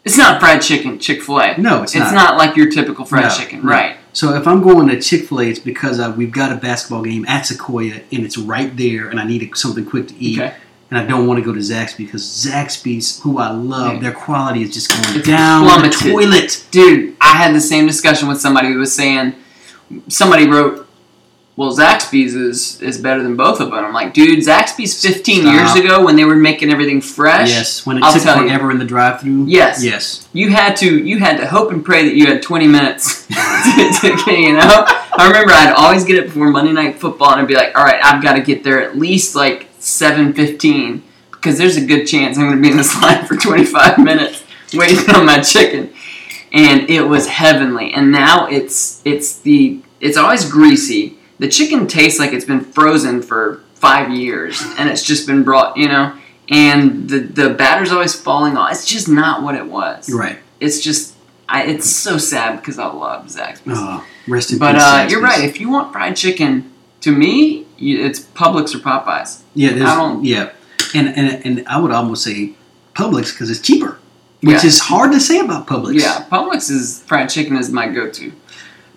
It's not fried chicken, Chick Fil A. no, it's, not It's not. like your typical fried No, chicken, no. right? So if I'm going to Chick Fil A, it's because uh, we've got a basketball game at Sequoyah and it's right there, and I need something quick to eat. Okay. And I don't want to go to Zaxby's because Zaxby's, who I love, Yeah. their quality is just going It's down the toilet. Dude, I had the same discussion with somebody who was saying, somebody wrote, well, Zaxby's is, is better than both of them. I'm like, dude, Zaxby's 15 Stop. years ago when they were making everything fresh, Yes, when it I'll took tell you. in the drive-through. Yes. Yes. you had to you had to hope and pray that you had 20 minutes <laughs> to, to you know? I remember I'd always get it before Monday Night Football and I'd be like, all right, I've got to get there at least like 7.15 because there's a good chance I'm going to be in this <laughs> line for 25 minutes waiting on my chicken. And it was heavenly. And now it's it's the it's always greasy. The chicken tastes like it's been frozen for five years and it's just been brought, you know, and the the batter's always falling off. It's just not what it was. Right. It's just I, it's so sad because I love Zaxby's. Oh, rest in but peace. uh, you're right. If you want fried chicken, to me, you, it's Publix or Popeyes. Yeah, I don't- yeah, and and and I would almost say Publix because it's cheaper, which Yeah. is hard to say about Publix. Yeah, Publix is fried chicken is my go-to.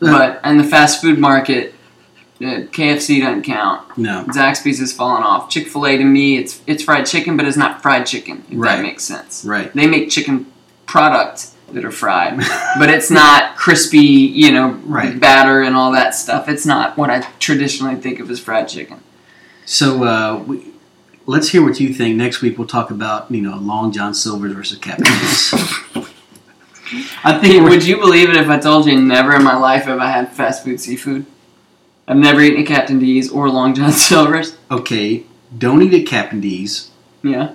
Uh, but in the fast food market, uh, KFC doesn't count. no, Zaxby's has fallen off. Chick Fil A to me, it's it's fried chicken, but it's not fried chicken. If Right. that makes sense. right. They make chicken products that are fried, <laughs> but it's not crispy. You know, Right. batter and all that stuff. It's not what I traditionally think of as fried chicken. So uh, we, let's hear what you think. Next week we'll talk about you know Long John Silver's versus Captain. <laughs> I think would you believe it if I told you never in my life have I had fast food seafood? I've never eaten at Captain D's or Long John <laughs> Silver's. okay. Don't eat a Captain D's. Yeah,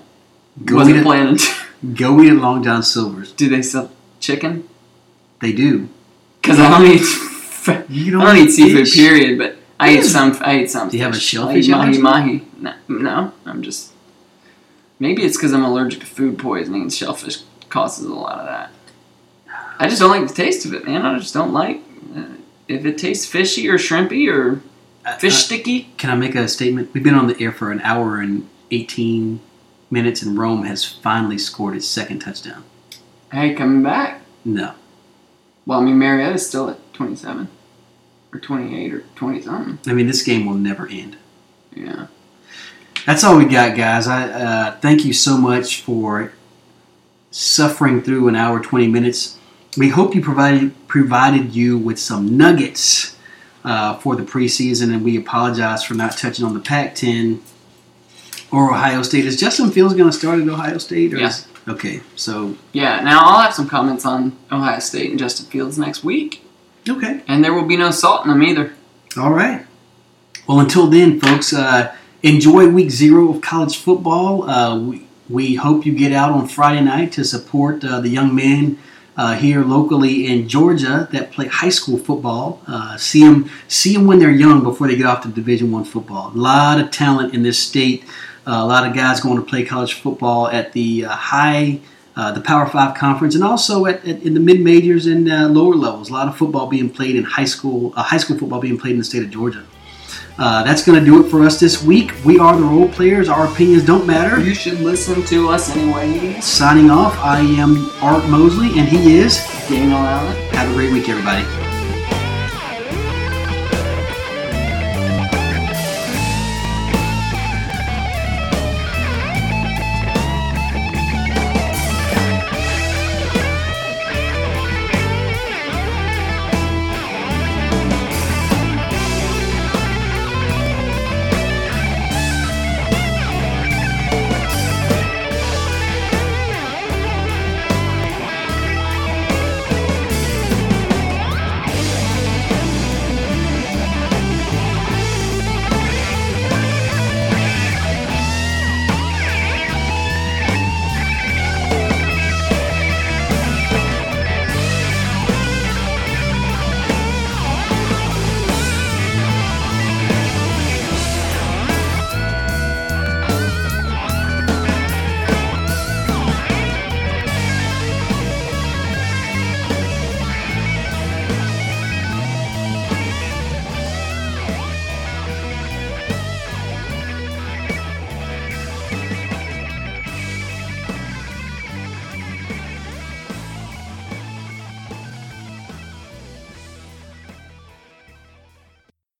Go wasn't eat at, planning <laughs> go eat at Long John Silver's. Do they sell chicken? They do. Because I don't eat. <laughs> You I don't eat seafood. fish? Period. But I eat some. I eat some. Do you have a shellfish mahi mahi. No, no, I'm just. Maybe it's because I'm allergic to food poisoning and shellfish causes a lot of that. I just don't like the taste of it, man. I just don't like. Uh, if it tastes fishy or shrimpy or Uh, fish uh, sticky, Can I make a statement? We've been on the air for an hour and 18 minutes, and Rome has finally scored its second touchdown. hey, coming back. No. Well, I mean, Marietta's still at 27 or 28 or 20 something. I mean, this game will never end. Yeah. That's all we got, guys. I uh, thank you so much for suffering through an hour 20 minutes. We hope you provided provided you with some nuggets uh, for the preseason, and we apologize for not touching on the Pac-10 or Ohio State. Is Justin Fields going to start at Ohio State? Or Yeah. is- okay, so Yeah, now I'll have some comments on Ohio State and Justin Fields next week. okay. And there will be no salt in them either. All right. Well, until then, folks, uh, enjoy week zero of college football. Uh, we, we hope you get out on Friday night to support uh, the young men uh, here locally in Georgia that play high school football. Uh, see them, see them when they're young before they get off to Division One football. A lot of talent in this state. Uh, a lot of guys going to play college football at the uh, high uh, the Power Five conference, and also at, at in the mid majors and uh, lower levels. A lot of football being played in high school, high school football being played in the state of Georgia. Uh, that's going to do it for us this week. We are the role players. Our opinions don't matter. You should listen to us anyway. Signing off, I am Art Mosley, and he is Daniel Allen. Have a great week, everybody.